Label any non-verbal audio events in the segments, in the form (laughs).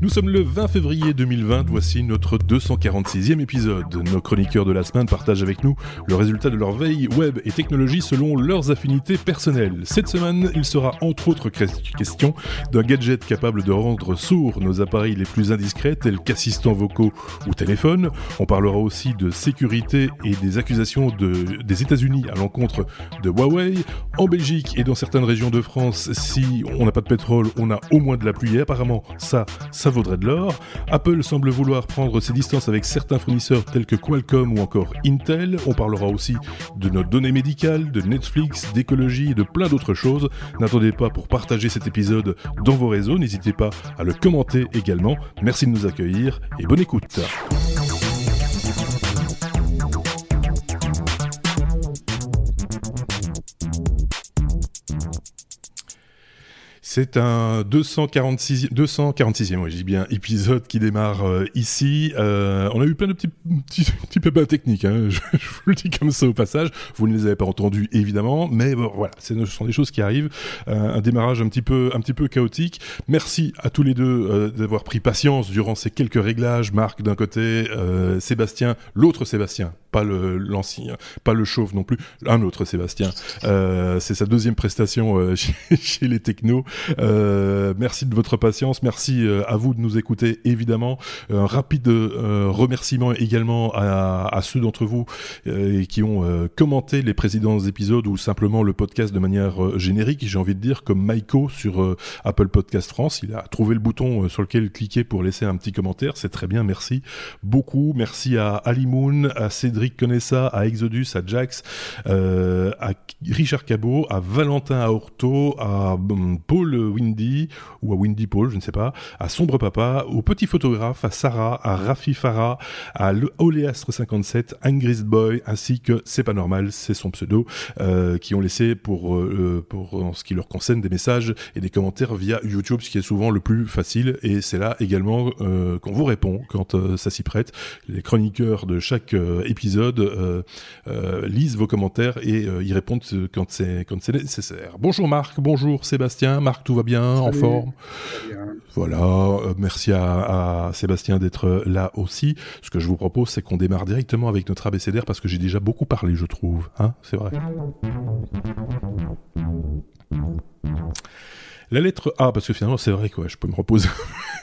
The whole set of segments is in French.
Nous sommes le 20 février 2020, voici notre 246e épisode. Nos chroniqueurs de la semaine partagent avec nous le résultat de leur veille web et technologie selon leurs affinités personnelles. Cette semaine, il sera entre autres question d'un gadget capable de rendre sourds nos appareils les plus indiscrets tels qu'assistants vocaux ou téléphones. On parlera aussi de sécurité et des accusations de, des États-Unis à l'encontre de Huawei. En Belgique et dans certaines régions de France, si on n'a pas de pétrole, on a au moins de la pluie apparemment ça, ça vaudrait de l'or. Apple semble vouloir prendre ses distances avec certains fournisseurs tels que Qualcomm ou encore Intel. On parlera aussi de nos données médicales, de Netflix, d'écologie et de plein d'autres choses. N'attendez pas pour partager cet épisode dans vos réseaux, n'hésitez pas à le commenter également. Merci de nous accueillir et bonne écoute. C'est un 246, 246e, ouais, bien, épisode qui démarre euh, ici. Euh, on a eu plein de petits, petits, petits pépins techniques, hein, (laughs) je, je, vous le dis comme ça au passage. Vous ne les avez pas entendus, évidemment, mais bon, voilà, ce sont des choses qui arrivent. Euh, un démarrage un petit peu, un petit peu chaotique. Merci à tous les deux euh, d'avoir pris patience durant ces quelques réglages. Marc d'un côté, Sébastien, l'autre Sébastien, pas le l'ancien, pas le chauve non plus, un autre Sébastien. C'est sa deuxième prestation (laughs) chez, chez les technos. Euh, merci de votre patience, merci euh, à vous de nous écouter évidemment. Un rapide euh, remerciement également à, à ceux d'entre vous euh, qui ont euh, commenté les précédents épisodes ou simplement le podcast de manière générique, j'ai envie de dire, comme Maiko sur Apple Podcast France. Il a trouvé le bouton sur lequel cliquer pour laisser un petit commentaire, c'est très bien, merci beaucoup. Merci à Ali Moon, à Cédric Conessa, à Exodus, à Jax, à Richard Cabot, à Valentin Aorto, à hum, Paul Windy, ou à Windy Paul, je ne sais pas, à Sombre Papa, au Petit Photographe, à Sarah, à Rafi Farah, à Oléastre57, Angris Boy, ainsi que C'est pas normal, c'est son pseudo, euh, qui ont laissé pour, euh, pour en ce qui leur concerne des messages et des commentaires via YouTube, ce qui est souvent le plus facile, et c'est là également euh, qu'on vous répond quand euh, ça s'y prête. Les chroniqueurs de chaque euh, épisode euh, lisent vos commentaires et y répondent quand c'est quand c'est nécessaire. Bonjour Marc, bonjour Sébastien, Marc tout va bien, Salut. en forme bien. Voilà, euh, merci à, à, Sébastien d'être là aussi. Ce que je vous propose, c'est qu'on démarre directement avec notre abécédaire parce que j'ai déjà beaucoup parlé, je trouve. Hein c'est vrai. La lettre A, parce que finalement c'est vrai quoi, je peux me reposer.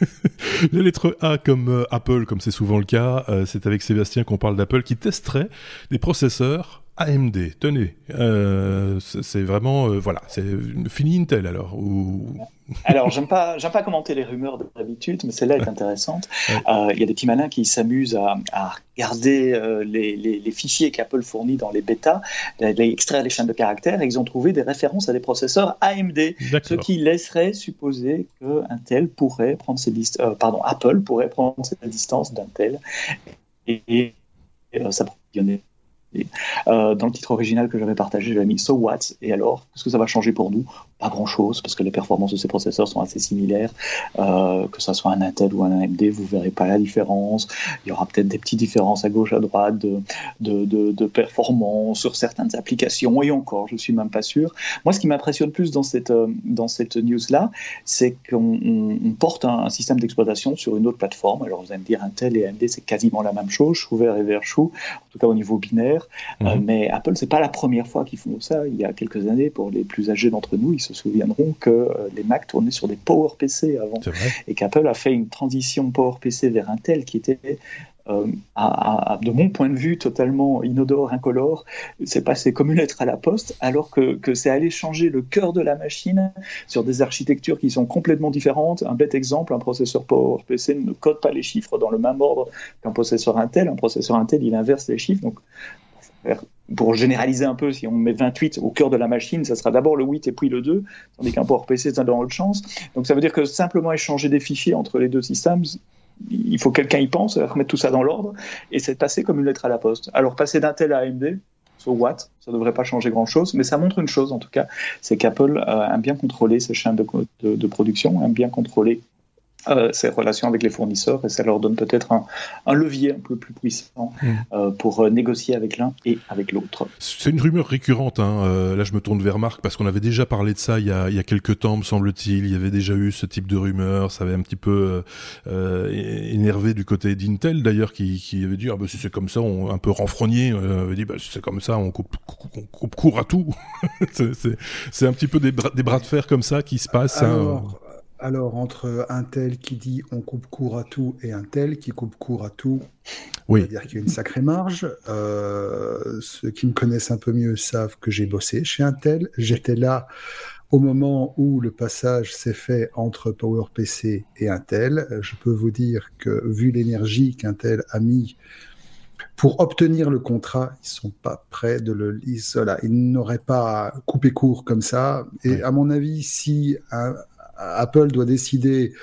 (laughs) la lettre A comme euh, Apple, comme c'est souvent le cas, euh, c'est avec Sébastien qu'on parle d'Apple qui testerait des processeurs AMD. Tenez, euh, c'est vraiment euh, voilà, c'est fini Intel alors ou alors, j'aime pas, j'aime pas commenter les rumeurs d'habitude, mais celle-là est intéressante. Il ouais. euh, y a des petits malins qui s'amusent à, à, regarder les, les, les, fichiers qu'Apple fournit dans les bêtas, les extraire les chaînes de caractères, et ils ont trouvé des références à des processeurs AMD, ce qui laisserait supposer que Intel pourrait prendre ses pardon, Apple pourrait prendre ses distances d'Intel et, et, et s'approvisionner euh, dans le titre original que j'avais partagé, j'avais mis So what? Et alors, qu'est-ce que ça va changer pour nous? Pas grand-chose, parce que les performances de ces processeurs sont assez similaires. Euh, que ce soit un Intel ou un AMD, vous verrez pas la différence. Il y aura peut-être des petites différences à gauche, à droite de, de, de, de performance sur certaines applications. Et encore, je suis même pas sûr. Moi, ce qui m'impressionne plus dans cette, euh, dans cette news-là, c'est qu'on on porte un, un système d'exploitation sur une autre plateforme. Alors, vous allez me dire, Intel et AMD, c'est quasiment la même chose, chou vert et vert chou, en tout cas au niveau binaire. Mmh. Euh, mais Apple, c'est pas la première fois qu'ils font ça. Il y a quelques années, pour les plus âgés d'entre nous, ils se souviendront que euh, les Mac tournaient sur des PowerPC avant, et qu'Apple a fait une transition PowerPC vers Intel qui était euh, à, à, de mon point de vue, totalement inodore, incolore. C'est passé comme une lettre à la poste, alors que, que c'est allé changer le cœur de la machine sur des architectures qui sont complètement différentes. Un bête exemple, un processeur PowerPC ne code pas les chiffres dans le même ordre qu'un processeur Intel. Un processeur Intel, il inverse les chiffres. Donc, pour généraliser un peu, si on met 28 au cœur de la machine, ça sera d'abord le 8 et puis le 2, tandis qu'un PowerPC, c'est dans l'autre chance. Donc ça veut dire que simplement échanger des fichiers entre les deux systèmes, il faut quelqu'un y pense, remettre tout ça dans l'ordre, et c'est passé comme une lettre à la poste. Alors passer d'Intel à AMD, so what? Ça ne devrait pas changer grand-chose, mais ça montre une chose en tout cas, c'est qu'Apple aime bien contrôler ses chaînes de, de, production, aime bien contrôler ses relations avec les fournisseurs et ça leur donne peut-être un, levier un peu plus puissant mm. pour négocier avec l'un et avec l'autre. C'est une rumeur récurrente. Hein. là, je me tourne vers Marc parce qu'on avait déjà parlé de ça il y a, il y a quelques temps, me semble-t-il. Il y avait déjà eu ce type de rumeur. Ça avait un petit peu énervé du côté d'Intel d'ailleurs, qui, qui, avait dit ah, bah, si c'est comme ça, on, un peu renfrogné, avait dit bah, si c'est comme ça, on coupe, coupe, court à tout. (laughs) c'est un petit peu des, des, bras de fer comme ça qui se passent. Hein. Alors, entre un tel qui dit on coupe court à tout et un tel qui coupe court à tout, oui. on dire qu'il y a une sacrée marge. Euh, ceux qui me connaissent un peu mieux savent que j'ai bossé chez un tel. J'étais là au moment où le passage s'est fait entre PowerPC et Intel. Je peux vous dire que vu l'énergie qu'Intel a mis pour obtenir le contrat, ils sont pas prêts de le voilà, ils n'auraient pas coupé court comme ça. Et à mon avis, si Apple doit décider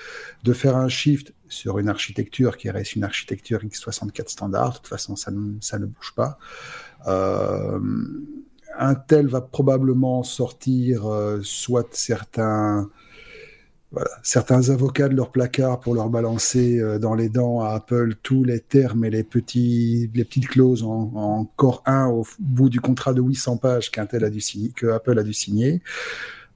de faire un shift sur une architecture qui reste une architecture x64 standard, de toute façon, ça ne, bouge pas. Euh, Intel va probablement sortir euh, soit certains certains avocats de leur placard pour leur balancer euh, dans les dents à Apple tous les termes et les, petits, petites clauses en, en corps 1 au bout du contrat de 800 pages qu'Intel a dû signer, que Apple a dû signer.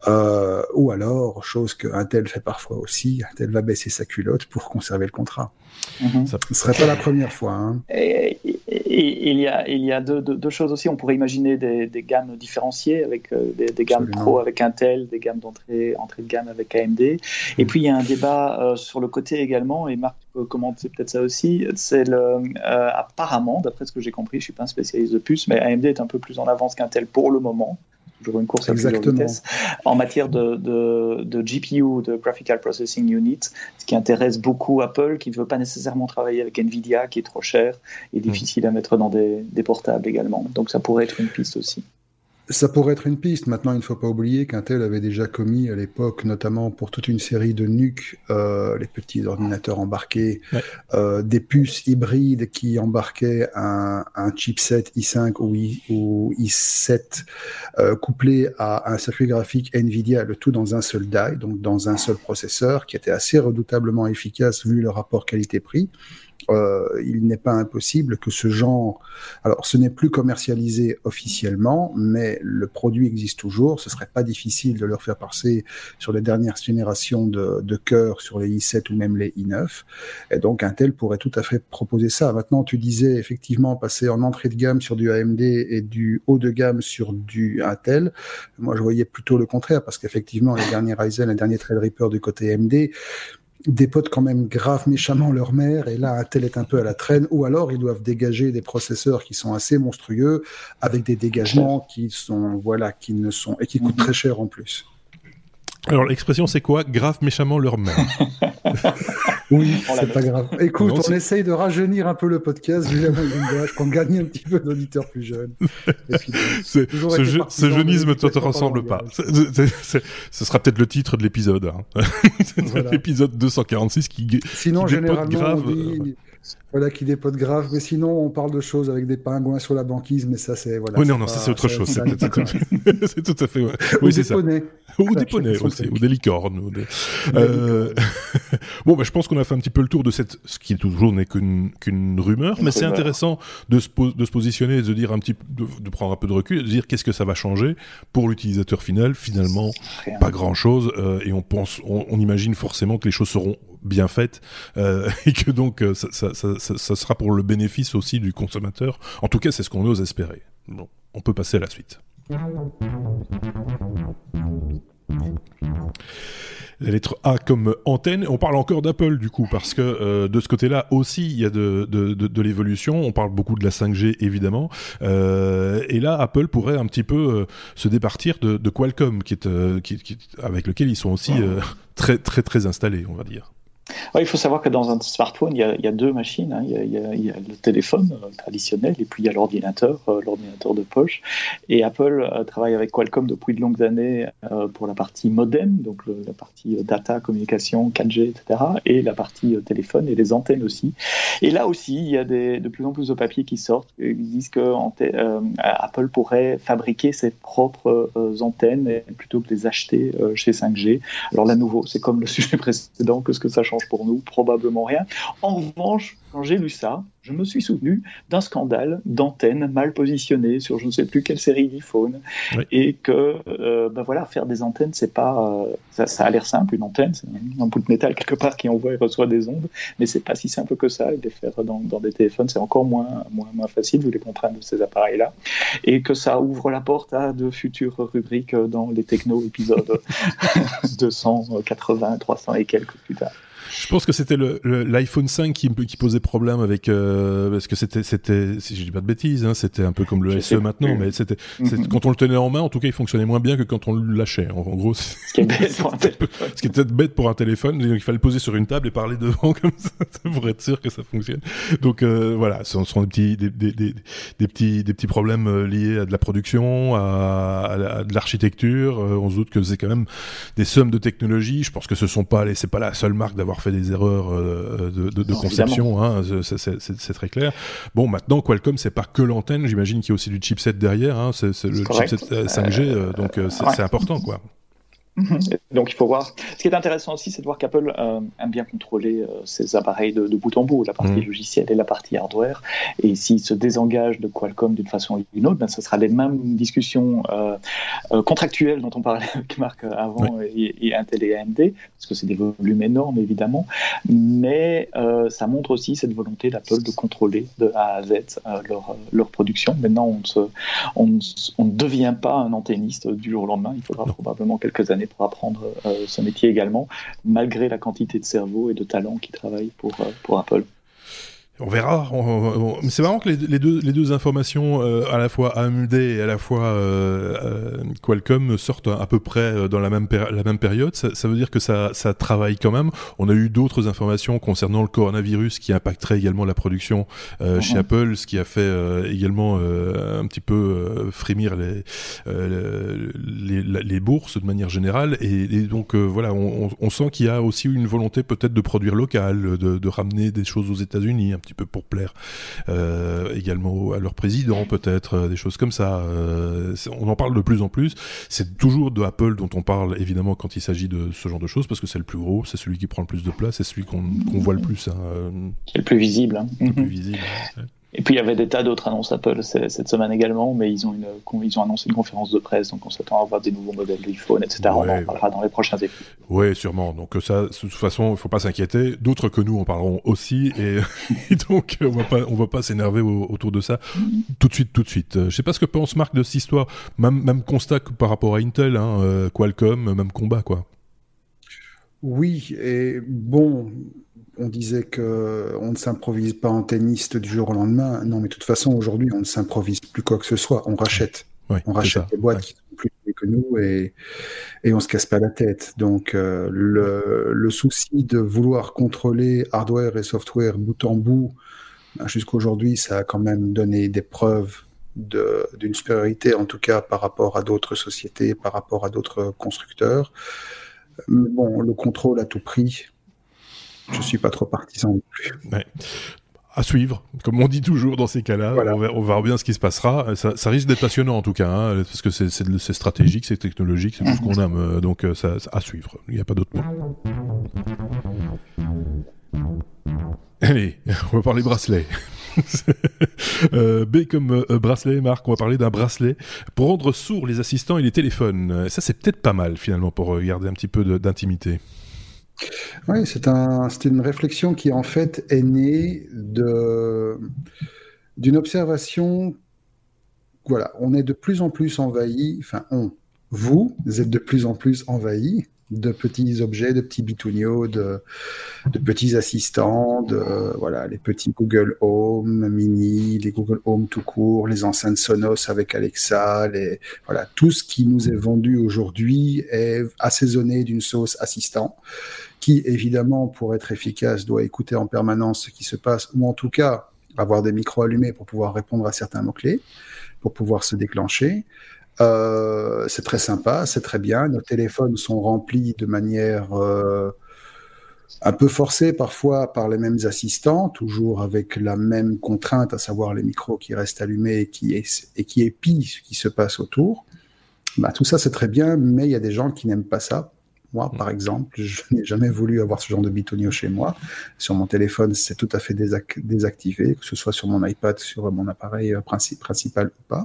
Euh, ou alors, chose que Intel fait parfois aussi, Intel va baisser sa culotte pour conserver le contrat. Mhm. Ça ne serait pas la première fois. Hein. Et, il y a, il y a deux, deux, choses aussi. On pourrait imaginer des, des gammes différenciées avec euh, des, gammes pro avec Intel, des gammes d'entrée entrée de gamme avec AMD. Et mhm. puis il y a un débat euh, sur le côté également, et Marc peut commenter peut-être ça aussi. C'est le apparemment, d'après ce que j'ai compris, je suis pas un spécialiste de puces, mais AMD est un peu plus en avance qu'Intel pour le moment toujours une course à plusieurs vitesses. En matière de, de, GPU, de Graphical Processing Unit, ce qui intéresse beaucoup Apple, qui ne veut pas nécessairement travailler avec Nvidia, qui est trop cher et difficile à mettre dans des, des portables également. Donc ça pourrait être une piste aussi. Ça pourrait être une piste. Maintenant, il ne faut pas oublier qu'Intel avait déjà commis à l'époque, notamment pour toute une série de NUC, euh, les petits ordinateurs embarqués, euh, des puces hybrides qui embarquaient un, un chipset i5 ou, I, ou i7 euh, couplé à un circuit graphique NVIDIA, le tout dans un seul die, donc dans un seul processeur, qui était assez redoutablement efficace vu le rapport qualité-prix. Euh, il n'est pas impossible que ce genre, alors ce n'est plus commercialisé officiellement, mais le produit existe toujours. Ce serait pas difficile de leur faire passer sur les dernières générations de, de cœur, sur les i7 ou même les i9. Et donc Intel pourrait tout à fait proposer ça. Maintenant, tu disais effectivement passer en entrée de gamme sur du AMD et du haut de gamme sur du Intel. Moi, je voyais plutôt le contraire parce qu'effectivement, les derniers Ryzen, les derniers Threadripper du côté AMD, des potes quand même grave méchamment leur mère, et là, un tel est un peu à la traîne, ou alors ils doivent dégager des processeurs qui sont assez monstrueux, avec des dégagements qui sont, voilà, qui ne sont, et qui coûtent très cher en plus. Alors l'expression c'est quoi? Grave méchamment leur mère. (laughs) oui, c'est pas grave. Écoute, on essaye de rajeunir un peu le podcast, qu'on gagne un petit peu d'auditeurs plus jeunes. ce, jeunisme ne te, ressemble pas. ce sera peut-être le titre de l'épisode. Hein. (laughs) L'épisode 246 qui, Sinon, généralement, grave. Voilà, qui des potes graves. Mais sinon, on parle de choses avec des pingouins sur la banquise, mais ça, c'est. Voilà, oui, non, non, ça, c'est autre chose. (laughs) C'est tout à fait. Ouais. Oui, c'est ça. Ou des poneys aussi, ou des licornes. Ou des... Euh... (laughs) bon, bah, je pense qu'on a fait un petit peu le tour de cette, ce qui toujours n'est qu'une rumeur, mais c'est intéressant de se, de se positionner, de dire un petit, de, de prendre un peu de recul, de dire qu'est-ce que ça va changer pour l'utilisateur final. Finalement, pas grand-chose, euh, et on pense, on, on imagine forcément que les choses seront bien faites euh, (laughs) et que donc euh, ça, ça, ça, ça, sera pour le bénéfice aussi du consommateur. En tout cas, c'est ce qu'on ose espérer. Bon, on peut passer à la suite. La lettre A comme antenne. On parle encore d'Apple du coup parce que euh, de ce côté-là aussi il y a de, l'évolution. On parle beaucoup de la 5G évidemment. Euh, et là Apple pourrait un petit peu euh, se départir de, Qualcomm avec lequel ils sont aussi très très très installés on va dire il faut savoir que dans un smartphone, il y a, deux machines. Hein. Il, y a, le téléphone euh, traditionnel et puis il y a l'ordinateur, euh, l'ordinateur de poche. Et Apple euh, travaille avec Qualcomm depuis de longues années pour la partie modem, donc la partie data, communication, 4G, etc. Et la partie téléphone et les antennes aussi. Et là aussi, il y a de plus en plus de papiers qui sortent. Ils disent que Apple pourrait fabriquer ses propres antennes plutôt que les acheter chez 5G. Alors là, nouveau, c'est comme le (laughs) sujet précédent, que ce que ça change pour pour nous Probablement rien. En revanche, quand j'ai lu ça, je me suis souvenu d'un scandale d'antenne mal positionnées sur je ne sais plus quelle série d'iPhone. Et que, euh, ben voilà, faire des antennes, c'est pas. Euh, ça, a l'air simple, une antenne, c'est un bout de métal quelque part qui envoie et reçoit des ondes, mais c'est pas si simple que ça. Et les faire dans, des téléphones, c'est encore moins, moins, moins facile vu les contraintes de ces appareils-là. Et que ça ouvre la porte à de futures rubriques dans les techno épisodes 280, 300 et quelques plus tard. Je pense que c'était l'iPhone le, 5 qui, qui, posait problème avec euh, parce que c'était c'était si je dis pas de bêtises hein, c'était un peu comme le SE maintenant mais c'était mm-hmm. quand on le tenait en main en tout cas il fonctionnait moins bien que quand on le lâchait. En, gros ce qui, était bête pour un téléphone. il fallait le poser sur une table et parler devant (laughs) comme ça pour être sûr que ça fonctionne. Donc euh, voilà ce sont des petits des, des, des, des, petits des petits problèmes euh, liés à de la production à, à, de l'architecture on se doute que c'est quand même des sommes de technologie. Je pense que ce sont pas les c'est pas la seule marque d'avoir fait des erreurs euh, de, de, de conception, hein, c'est très clair. Bon, maintenant, Qualcomm, c'est pas que l'antenne, j'imagine qu'il y a aussi du chipset derrière, hein, c'est le chipset 5G, euh, donc euh, c'est important, quoi. Mhm. Donc il faut voir. Ce qui est intéressant aussi, c'est de voir qu'Apple euh, aime bien contrôler euh, ses appareils de, bout en bout, la partie mhm. logicielle et la partie hardware. Et s'il se désengage de Qualcomm d'une façon ou d'une autre, ben, ce sera les mêmes discussions euh, contractuelles dont on parlait avec Marc avant et, Intel et AMD, parce que c'est des volumes énormes évidemment. Mais ça montre aussi cette volonté d'Apple de contrôler de A à Z leur, leur, production. Maintenant, on, se, on, ne devient pas un antenniste du jour au lendemain. Il faudra probablement quelques années pour apprendre euh, ce métier également, malgré la quantité de cerveau et de talents qui travaillent pour, euh, pour Apple. On verra. C'est marrant que les, deux, les deux informations, euh, à la fois AMD et à la fois euh, euh, Qualcomm, sortent à peu près dans la même, la même période. Ça, veut dire que ça, ça travaille quand même. On a eu d'autres informations concernant le coronavirus qui impacterait également la production chez mhm. Apple, ce qui a fait également un petit peu frémir les, les, les, bourses de manière générale. Et, donc voilà, on, on sent qu'il y a aussi une volonté peut-être de produire local, de, de ramener des choses aux États-Unis petit peu pour plaire euh, également à leur président, peut-être, euh, des choses comme ça. Euh, on en parle de plus en plus. C'est toujours de Apple dont on parle, évidemment, quand il s'agit de ce genre de choses, parce que c'est le plus gros, c'est celui qui prend le plus de place, c'est celui qu'on voit le plus. Hein. C'est le plus visible. Hein. Le plus visible. Et puis il y avait des tas d'autres annonces Apple cette semaine également, mais ils ont, une, ils ont annoncé une conférence de presse, donc on s'attend à avoir des nouveaux modèles d'iPhone, etc. on en parlera dans les prochains épisodes. Oui, sûrement. Donc ça, de toute façon, il ne faut pas s'inquiéter. D'autres que nous en parleront aussi, et, (laughs) donc on on va pas s'énerver autour de ça tout de suite, tout de suite. Je ne sais pas ce que pense Marc de cette histoire. Même, même constat que par rapport à Intel, hein, euh, Qualcomm, même combat, quoi. Oui, et bon, on disait que on ne s'improvise pas antenniste du jour au lendemain. Non, mais de toute façon, aujourd'hui, on ne s'improvise plus quoi que ce soit. On rachète. on rachète des boîtes qui sont plus que nous et, et on se casse pas la tête. Donc, euh, le, souci de vouloir contrôler hardware et software bout en bout, ben, jusqu'aujourd'hui, ça a quand même donné des preuves d'une supériorité, en tout cas par rapport à d'autres sociétés, par rapport à d'autres constructeurs. Bon, le contrôle à tout prix, je suis pas trop partisan non plus. À suivre, comme on dit toujours dans ces cas-là, on, on, verra bien ce qui se passera. Ça, risque d'être passionnant en tout cas, hein, parce que c'est stratégique, c'est technologique, c'est tout ce qu'on aime, euh, donc euh, ça, à suivre. Il n'y a pas d'autre mot. Allez, (laughs) on va parler bracelet. (laughs) euh, B comme euh, bracelet, Marc, on va parler d'un bracelet pour rendre sourds les assistants et les téléphones. Ça, c'est peut-être pas mal finalement pour garder un petit peu d'intimité. Oui, c'est un, une réflexion qui en fait est née d'une observation. Voilà, on est de plus en plus envahi, enfin vous êtes de plus en plus envahi de petits objets, de petits bitougnaux, de, de petits assistants, de voilà les petits Google Home Mini, les Google Home tout court, les enceintes Sonos avec Alexa, les voilà tout ce qui nous est vendu aujourd'hui est assaisonné d'une sauce assistant qui évidemment pour être efficace doit écouter en permanence ce qui se passe ou en tout cas avoir des micros allumés pour pouvoir répondre à certains mots clés, pour pouvoir se déclencher. Euh, c'est très sympa, c'est très bien. Nos téléphones sont remplis de manière euh, un peu forcée parfois par les mêmes assistants, toujours avec la même contrainte, à savoir les micros qui restent allumés et qui, et qui épient ce qui se passe autour. Bah, tout ça, c'est très bien, mais il y a des gens qui n'aiment pas ça Moi, par exemple, je n'ai jamais voulu avoir ce genre de bitonio chez moi. Sur mon téléphone, c'est tout à fait désactivé, que ce soit sur mon iPad, sur mon appareil euh, principal ou pas.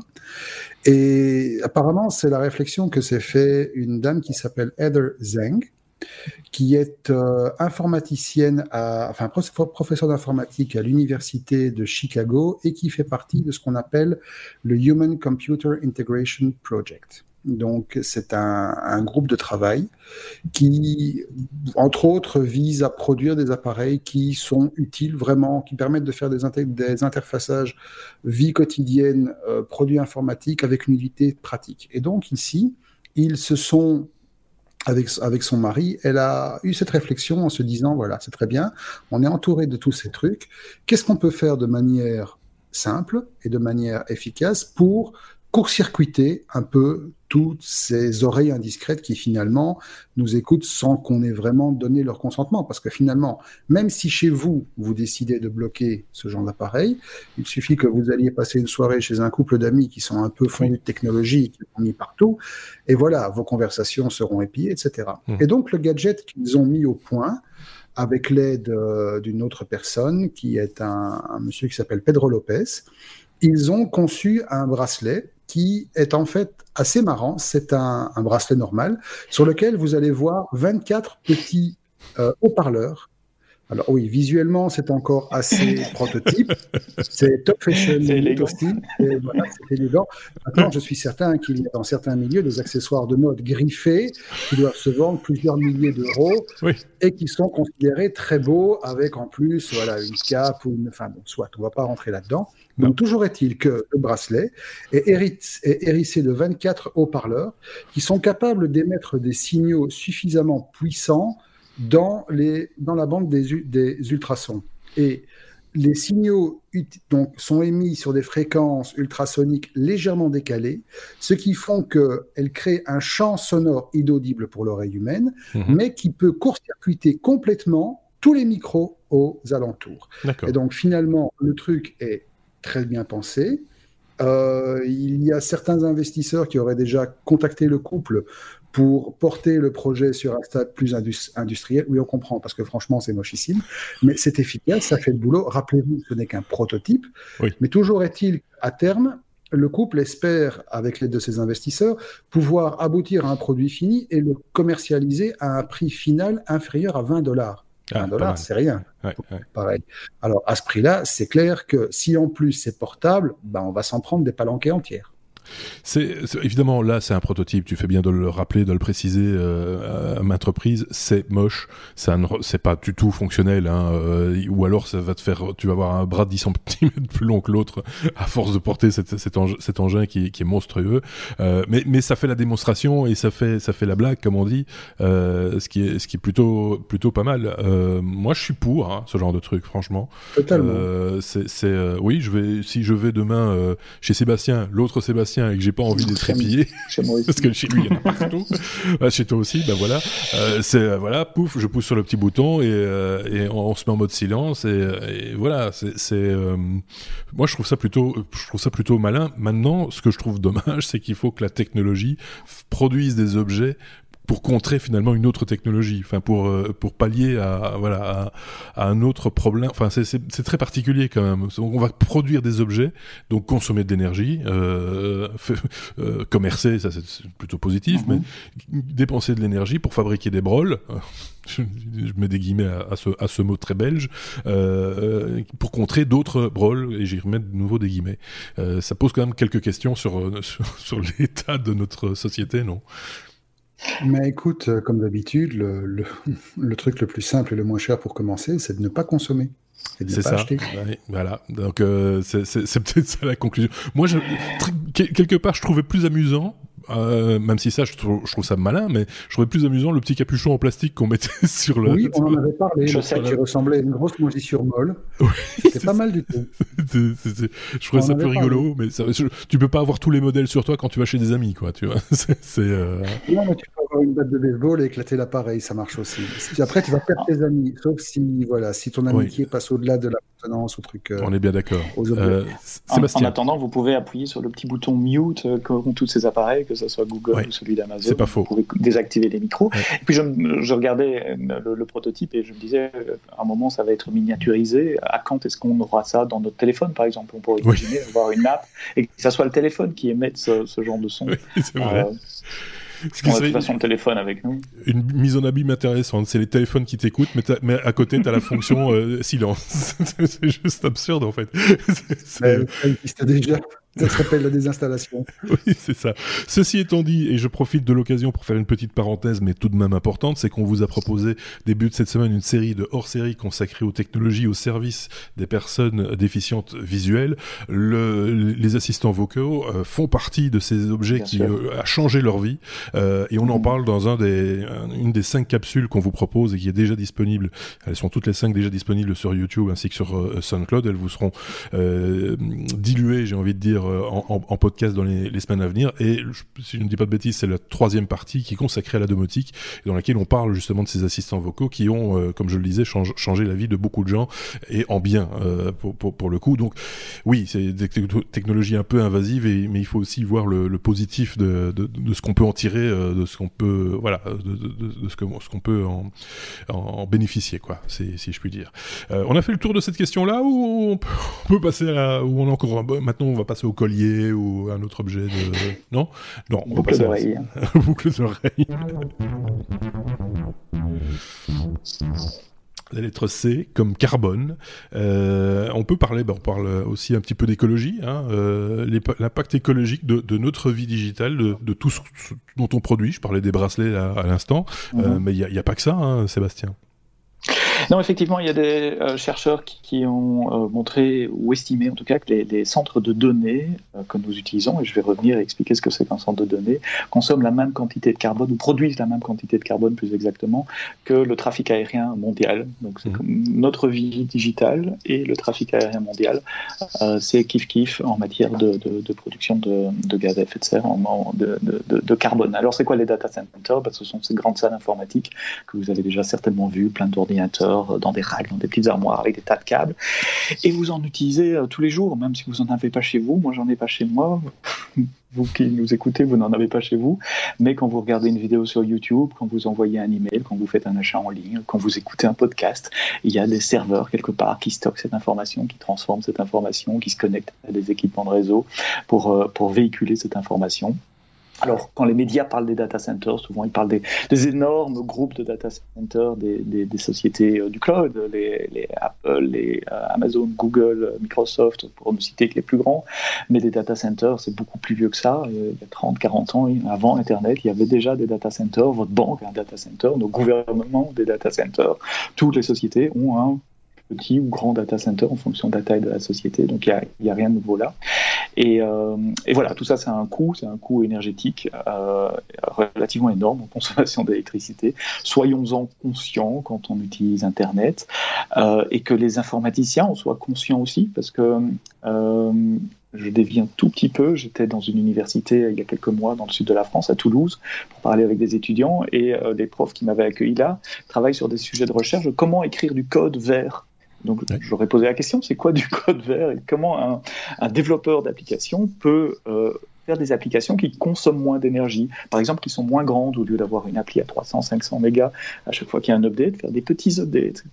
Et apparemment, c'est la réflexion que s'est fait une dame qui s'appelle Heather Zeng, qui est euh, informaticienne, à, enfin professeur d'informatique à l'université de Chicago et qui fait partie de ce qu'on appelle le Human Computer Integration Project. Donc, c'est un, groupe de travail qui, entre autres, vise à produire des appareils qui sont utiles vraiment, qui permettent de faire des, des interfaçages vie quotidienne, euh, produits informatiques avec une utilité pratique. Et donc, ici, ils se sont avec, avec son mari, elle a eu cette réflexion en se disant, voilà, c'est très bien, on est entouré de tous ces trucs, qu'est-ce qu'on peut faire de manière simple et de manière efficace pour court-circuiter un peu toutes ces oreilles indiscrètes qui finalement nous écoutent sans qu'on ait vraiment donné leur consentement. Parce que finalement, même si chez vous, vous décidez de bloquer ce genre d'appareil, il suffit que vous alliez passer une soirée chez un couple d'amis qui sont un peu fondus de technologie, qui sont mis partout, et voilà, vos conversations seront épiées, etc. Mmh. Et donc le gadget qu'ils ont mis au point, avec l'aide euh, d'une autre personne, qui est un, un monsieur qui s'appelle Pedro Lopez, ils ont conçu un bracelet qui est en fait assez marrant. C'est un, bracelet normal sur lequel vous allez voir 24 petits euh, haut-parleurs. Alors oui, visuellement, c'est encore assez (laughs) prototype. C'est top fashion aussi. Voilà, c'est élégant. Maintenant, je suis certain qu'il y a dans certains milieux des accessoires de mode griffés qui doivent se vendre plusieurs milliers d'euros et qui sont considérés très beaux avec en plus voilà, une cape ou une... Enfin bon, soit, on ne va pas rentrer là-dedans. Donc, toujours est-il que le bracelet est, hérissé de 24 haut-parleurs qui sont capables d'émettre des signaux suffisamment puissants dans, les, dans la bande des, des ultrasons. Et les signaux donc, sont émis sur des fréquences ultrasoniques légèrement décalées, ce qui font qu'elles créent un champ sonore inaudible pour l'oreille humaine, mhm. mais qui peut court-circuiter complètement tous les micros aux alentours. Et donc finalement, le truc est très bien pensé. Euh, il y a certains investisseurs qui auraient déjà contacté le couple pour porter le projet sur un stade plus industriel. Oui, on comprend, parce que franchement, c'est mochissime, mais c'est efficace, ça fait le boulot. Rappelez-vous, ce n'est qu'un prototype, mais toujours est-il à terme, le couple espère, avec l'aide de ses investisseurs, pouvoir aboutir à un produit fini et le commercialiser à un prix final inférieur à 20 dollars. Un ah, dollar, c'est rien. Pareil. Alors, à ce prix-là, c'est clair que si en plus c'est portable, ben, on va s'en prendre des palanquets entières. C'est évidemment là, c'est un prototype. Tu fais bien de le rappeler, de le préciser euh, à maintes reprises. C'est moche, c'est pas du tout fonctionnel. Hein, euh, ou alors, ça va te faire, tu vas avoir un bras de 10 cm plus long que l'autre à force de porter cet, cet, engin, qui, est monstrueux. Euh, mais, mais ça fait la démonstration et ça fait, ça fait la blague, comme on dit, ce qui est, ce qui est plutôt, plutôt pas mal. moi, je suis pour hein, ce genre de truc, franchement. Totalement. c'est, oui, je vais, si je vais demain chez Sébastien, l'autre Sébastien et que j'ai pas envie d'être épillé, parce que chez lui il y en a partout, (laughs) chez toi aussi, ben voilà, euh, c'est euh, voilà, pouf, je pousse sur le petit bouton et, euh, et on, se met en mode silence et, voilà, c'est moi je trouve ça plutôt, je trouve ça plutôt malin. Maintenant, ce que je trouve dommage, (laughs) c'est qu'il faut que la technologie produise des objets pour contrer finalement une autre technologie, enfin pour euh, pour pallier à voilà à, un autre problème. Enfin c'est très particulier quand même. on va produire des objets, donc consommer de l'énergie, euh, euh, commercer, ça c'est plutôt positif, mais mhm. dépenser de l'énergie pour fabriquer des broles. (laughs) Je, mets des guillemets à, ce, à ce mot très belge, euh, pour contrer d'autres broles, et j'y remets de nouveau des guillemets. ça pose quand même quelques questions sur, (laughs) sur l'état de notre société, non? Mais écoute, euh, comme d'habitude, le, (laughs) le, truc le plus simple et le moins cher pour commencer, c'est de ne pas consommer. C'est ça. Acheter. voilà. Donc euh, (laughs) c'est peut-être ça la conclusion. Moi, je, quelque part, je trouvais plus amusant euh, même si ça, je trouve, je trouve, ça malin, mais je trouvais plus amusant le petit capuchon en plastique qu'on mettait (laughs) sur le. Oui, on en avait parlé. Je sais qui ressemblait à une grosse moissure molle. Oui, c'est pas mal du tout. (laughs) je trouvais ça plus rigolo, mais ça, tu peux pas avoir tous les modèles sur toi quand tu vas chez des amis, quoi. Tu vois. (laughs) c'est. Euh... Non, mais tu peux une batte de baseball et éclater l'appareil, ça marche aussi. Après, tu vas perdre tes amis, sauf si, voilà, si ton amitié passe au-delà de la maintenance au truc. On est bien d'accord. en, en, attendant, vous pouvez appuyer sur le petit bouton mute comme tous ces appareils, que ce soit Google ou celui d'Amazon. C'est pas faux. Vous pouvez désactiver les micros. Et puis je, je regardais le, le, prototype et je me disais, à un moment, ça va être miniaturisé. À quand est-ce qu'on aura ça dans notre téléphone, par exemple? On pourrait imaginer avoir une app et que ce soit le téléphone qui émette ce, ce genre de son. Oui, c'est vrai. Ce on a de toute façon le téléphone avec nous. Une mise en abîme intéressante, c'est les téléphones qui t'écoutent, mais, mais, à côté, tu as la (laughs) fonction euh, silence. (laughs) c'est juste absurde en fait. (laughs) Ça existe déjà. Ça s'appelle la désinstallation. (laughs) oui, c'est ça. Ceci étant dit, et je profite de l'occasion pour faire une petite parenthèse, mais tout de même importante, c'est qu'on vous a proposé, début de cette semaine, une série de hors-série consacrée aux technologies au service des personnes déficientes visuelles. Le, les assistants vocaux euh, font partie de ces objets Bien qui euh, a changé leur vie, euh, et on en mmh. parle dans un des, une des cinq capsules qu'on vous propose et qui est déjà disponible. Elles sont toutes les cinq déjà disponibles sur YouTube ainsi que sur euh, SoundCloud. Elles vous seront diluées, j'ai envie de dire euh, en, podcast dans les, semaines à venir. Et si je ne dis pas de bêtises, c'est la troisième partie qui est consacrée à la domotique, dans laquelle on parle justement de ces assistants vocaux qui ont, euh, comme je le disais, changé la vie de beaucoup de gens et en bien euh, pour, le coup. Donc oui, c'est des technologies un peu invasives, mais il faut aussi voir le, positif de, ce qu'on peut en tirer, de ce qu'on peut, voilà, de, ce qu'on peut en, bénéficier, quoi, si je puis dire. on a fait le tour de cette question-là, ou on peut, on peut passer à, où on a encore, maintenant on va passer au collier ou un autre objet de... Non? Non, on Boucle d'oreille. (laughs) Boucle d'oreille. La lettre C comme carbone. Euh, on peut parler, ben on parle aussi un petit peu d'écologie, hein, euh, l'impact écologique de, de, notre vie digitale, de, de, tout ce dont on produit. Je parlais des bracelets là, à l'instant, euh, mhm. mais il n'y a, a, pas que ça, hein, Sébastien. Non, effectivement, il y a des euh, chercheurs qui, qui ont euh, montré ou estimé en tout cas que les, les centres de données euh, que nous utilisons, et je vais revenir et expliquer ce que c'est qu'un centre de données, consomment la même quantité de carbone ou produisent la même quantité de carbone plus exactement que le trafic aérien mondial. Donc c'est mmh. comme notre vie digitale et le trafic aérien mondial, c'est kiff kiff en matière de, de, de production de, de, gaz à effet de serre, en, de, carbone. Alors c'est quoi les data centers? Ben, Ce sont ces grandes salles informatiques que vous avez déjà certainement vues, plein d'ordinateurs dans des racks, dans des petites armoires avec des tas de câbles. Et vous en utilisez euh, tous les jours, même si vous n'en avez pas chez vous. Moi, j'en ai pas chez moi. (laughs) vous qui nous écoutez, vous n'en avez pas chez vous. Mais quand vous regardez une vidéo sur YouTube, quand vous envoyez un email, quand vous faites un achat en ligne, quand vous écoutez un podcast, il y a des serveurs quelque part qui stockent cette information, qui transforment cette information, qui se connectent à des équipements de réseau pour, euh, pour véhiculer cette information. Alors, quand les médias parlent des data centers, souvent ils parlent des, énormes groupes de data centers, des, sociétés euh, du cloud, les, Apple, les euh, Amazon, Google, Microsoft, pour ne citer que les plus grands. Mais des data centers, c'est beaucoup plus vieux que ça. Il y a 30, 40 ans, avant Internet, il y avait déjà des data centers. Votre banque a un data center, nos gouvernements des data centers. Toutes les sociétés ont un petit ou grand data center en fonction de la taille de la société. Donc il n'y a, rien de nouveau là. Et, euh, et voilà, tout ça, c'est un coût, c'est un coût énergétique euh, relativement énorme en consommation d'électricité. Soyons-en conscients quand on utilise Internet euh, et que les informaticiens en soient conscients aussi, parce que je dévie tout petit peu. J'étais dans une université il y a quelques mois dans le sud de la France, à Toulouse, pour parler avec des étudiants et euh, les profs qui m'avaient accueilli là travaillent sur des sujets de recherche. Comment écrire du code vert donc, j'aurais posé la question, c'est quoi du (laughs) code vert et comment un, un développeur d'application peut euh, faire des applications qui consomment moins d'énergie, par exemple qui sont moins grandes au lieu d'avoir une appli à 300, 500 mégas à chaque fois qu'il y a un update, faire des petits updates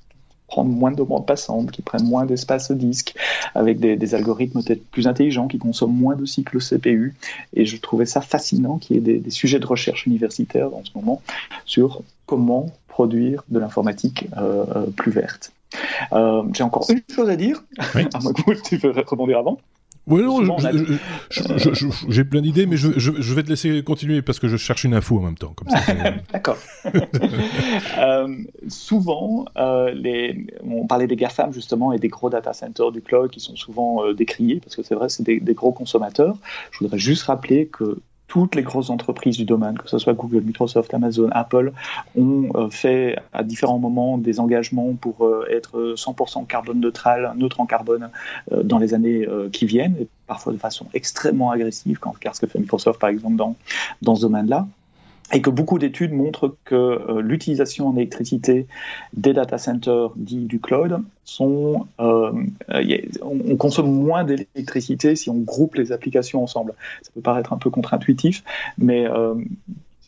prendre moins de bandes passantes, qui prennent moins d'espace disque, avec des, des algorithmes peut-être plus intelligents, qui consomment moins de cycles CPU. Et je trouvais ça fascinant qu'il y ait des, des, sujets de recherche universitaire en ce moment sur comment produire de l'informatique euh, euh plus verte. Euh, J'ai encore une chose à dire, oui. (laughs) moins que tu veux rebondir avant. Oui, non, j'ai plein d'idées, mais je, je, vais te laisser continuer parce que je cherche une info en même temps. (laughs) D'accord. (laughs) euh, souvent, euh, les, on parlait des GAFAM justement et des gros data centers du cloud qui sont souvent euh, décriés parce que c'est vrai, c'est des, des, gros consommateurs. Je voudrais juste rappeler que toutes les grosses entreprises du domaine, que ce soit Google, Microsoft, Amazon, Apple, ont euh, fait à différents moments des engagements pour euh, être 100% carbone neutral, neutre en carbone euh, dans les années qui viennent, et parfois de façon extrêmement agressive, quand, car ce que fait Microsoft par exemple dans, dans ce domaine-là. Et que beaucoup d'études montrent que euh, l'utilisation en électricité des data centers dits du cloud sont, euh, on consomme moins d'électricité si on groupe les applications ensemble. Ça peut paraître un peu contre-intuitif, mais euh,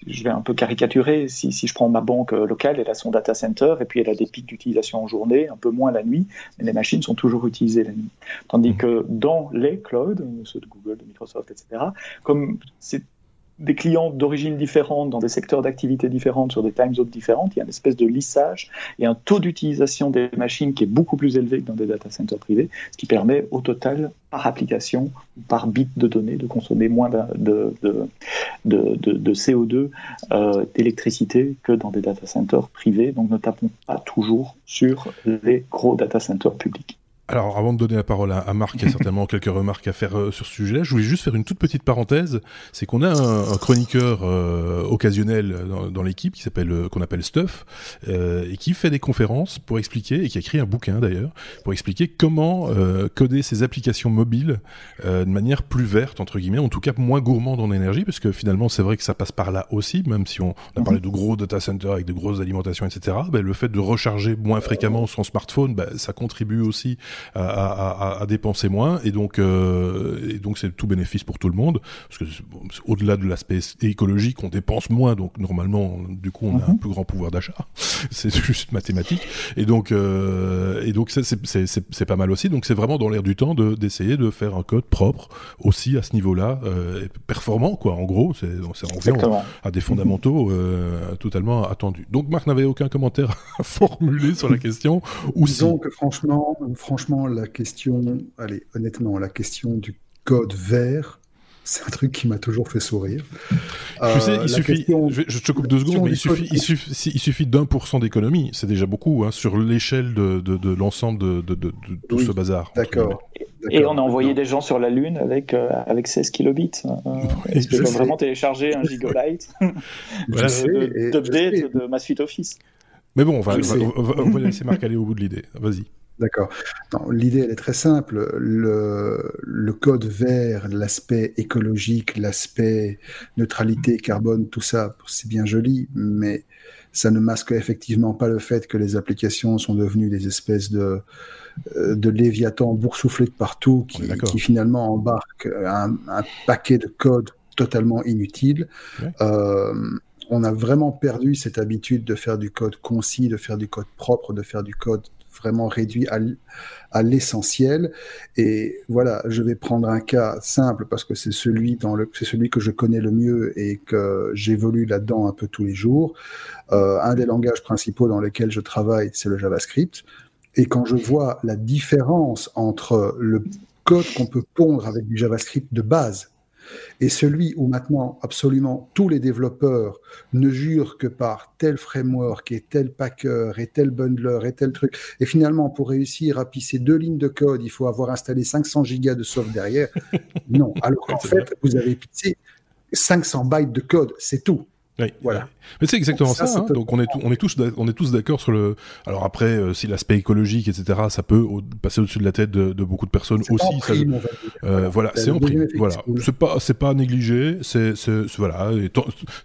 je vais un peu caricaturer. Si, si, je prends ma banque locale, elle a son data center et puis elle a des pics d'utilisation en journée, un peu moins la nuit, mais les machines sont toujours utilisées la nuit. Tandis mmh. que dans les clouds, ceux de Google, de Microsoft, etc., comme c'est des clients d'origine différente, dans des secteurs d'activité différentes, sur des time zones différentes, il y a une espèce de lissage et un taux d'utilisation des machines qui est beaucoup plus élevé que dans des data centers privés, ce qui permet au total, par application ou par bit de données, de consommer moins de, de, de, de CO2 euh, d'électricité que dans des data centers privés. Donc ne tapons pas toujours sur les gros data centers publics. Alors, avant de donner la parole à, Marc, il y a (laughs) certainement quelques remarques à faire euh, sur ce sujet-là. Je voulais juste faire une toute petite parenthèse. C'est qu'on a un, chroniqueur euh, occasionnel dans, l'équipe qui s'appelle, euh, qu'on appelle Stuff, et qui fait des conférences pour expliquer, et qui a écrit un bouquin d'ailleurs, pour expliquer comment coder ses applications mobiles de manière plus verte, entre guillemets, en tout cas moins gourmande en énergie, parce que finalement, c'est vrai que ça passe par là aussi, même si on, a parlé mhm. de gros data centers avec de grosses alimentations, etc. Ben, le fait de recharger moins fréquemment son smartphone, ben, ça contribue aussi à, dépenser moins. Et donc euh, et donc c'est tout bénéfice pour tout le monde. Parce que au-delà de l'aspect écologique on dépense moins. Donc normalement du coup on a un mhm. plus grand pouvoir d'achat. (laughs) C'est juste mathématique. Et donc euh, et donc c'est pas mal aussi. Donc c'est vraiment dans l'air du temps d'essayer de, faire un code propre aussi à ce niveau-là euh, performant quoi. En gros c'est on revient à des fondamentaux totalement attendus. Donc Marc n'avait aucun commentaire (laughs) à formuler sur la (laughs) question ou Disons que franchement franchement la question, allez, honnêtement, la question du code vert, c'est un truc qui m'a toujours fait sourire. Tu sais, il euh, suffit, je, te coupe deux secondes, mais il suffit, il suffit, il suffit d'un pour cent d'économie, c'est déjà beaucoup, hein, sur l'échelle de, de, l'ensemble de, de, tout ce bazar. D'accord. Et on a envoyé des gens sur la Lune avec, euh, avec 16 kilobits. Euh, est-ce que je peux vraiment télécharger un (laughs) gigabyte (laughs) d'update de, de MassFit Office Mais bon, on va, on va laisser Marc aller au bout de l'idée. Vas-y. D'accord. L'idée, elle est très simple. Le, le code vert, l'aspect écologique, l'aspect neutralité, carbone, tout ça, c'est bien joli, mais ça ne masque effectivement pas le fait que les applications sont devenues des espèces de, euh, de léviathans boursouflés de partout qui, qui finalement embarquent un, un, paquet de code totalement inutile. Euh, on a vraiment perdu cette habitude de faire du code concis, de faire du code propre, de faire du code vraiment réduit à, l'essentiel. Et voilà, je vais prendre un cas simple parce que c'est celui, celui que je connais le mieux et que j'évolue là-dedans un peu tous les jours. Euh, un des langages principaux dans lesquels je travaille, c'est le JavaScript. Et quand je vois la différence entre le code qu'on peut pondre avec du JavaScript de base et celui où maintenant absolument tous les développeurs ne jurent que par tel framework et tel packer et tel bundler et tel truc. Et finalement, pour réussir à pisser deux lignes de code, il faut avoir installé 500 gigas de soft derrière. non, alors qu'en (laughs) fait, vous avez pissé 500 bytes de code, c'est tout. Voilà. Mais c'est exactement ça. Hein. Donc on est, on est tous, on est tous d'accord sur le. Alors après, euh, si l'aspect écologique, etc., ça peut passer au-dessus de la tête de, beaucoup de personnes aussi. ça, euh, voilà, c'est en prime. Voilà, c'est pas, c'est pas négligé. C'est, voilà,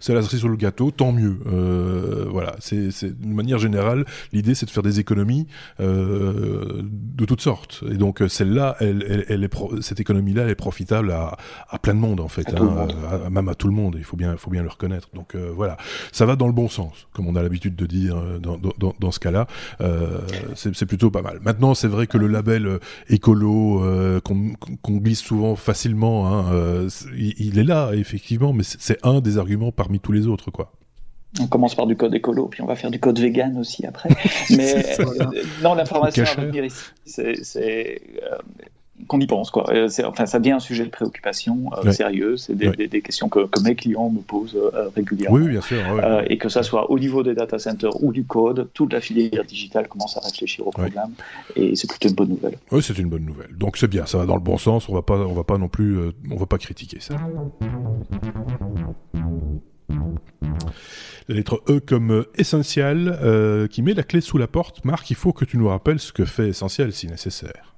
c'est la cerise sur le gâteau. Tant mieux. Euh, voilà, c'est, de manière générale, l'idée c'est de faire des économies euh, de toutes sortes. Et donc celle-là, elle, elle, est cette économie-là, elle est profitable à, à plein de monde en fait, hein, même à tout le monde. Il faut bien, il faut bien le reconnaître. Donc voilà ça va dans le bon sens, comme on a l'habitude de dire euh, dans, dans, dans ce cas-là. Euh, c'est plutôt pas mal. Maintenant, c'est vrai que le label euh, écolo euh, qu'on glisse souvent facilement, hein, il, est là effectivement, mais c'est un des arguments parmi tous les autres, quoi. On commence par du code écolo, puis on va faire du code vegan aussi après. (laughs) Mais non, l'information à retenir ici, c'est qu'on y pense. Quoi. Euh, enfin, ça devient un sujet de préoccupation euh, sérieux. C'est des, questions que, mes clients me posent euh, régulièrement. Oui, bien sûr. et que ça soit au niveau des data centers ou du code, toute la filière digitale commence à réfléchir au programme. Et c'est plutôt une bonne nouvelle. Oui, c'est une bonne nouvelle. Donc c'est bien, ça va dans le bon sens. On va pas, on va pas non plus, on va pas critiquer ça. La lettre E comme essentiel, qui met la clé sous la porte. Marc, il faut que tu nous rappelles ce que fait essentiel si nécessaire.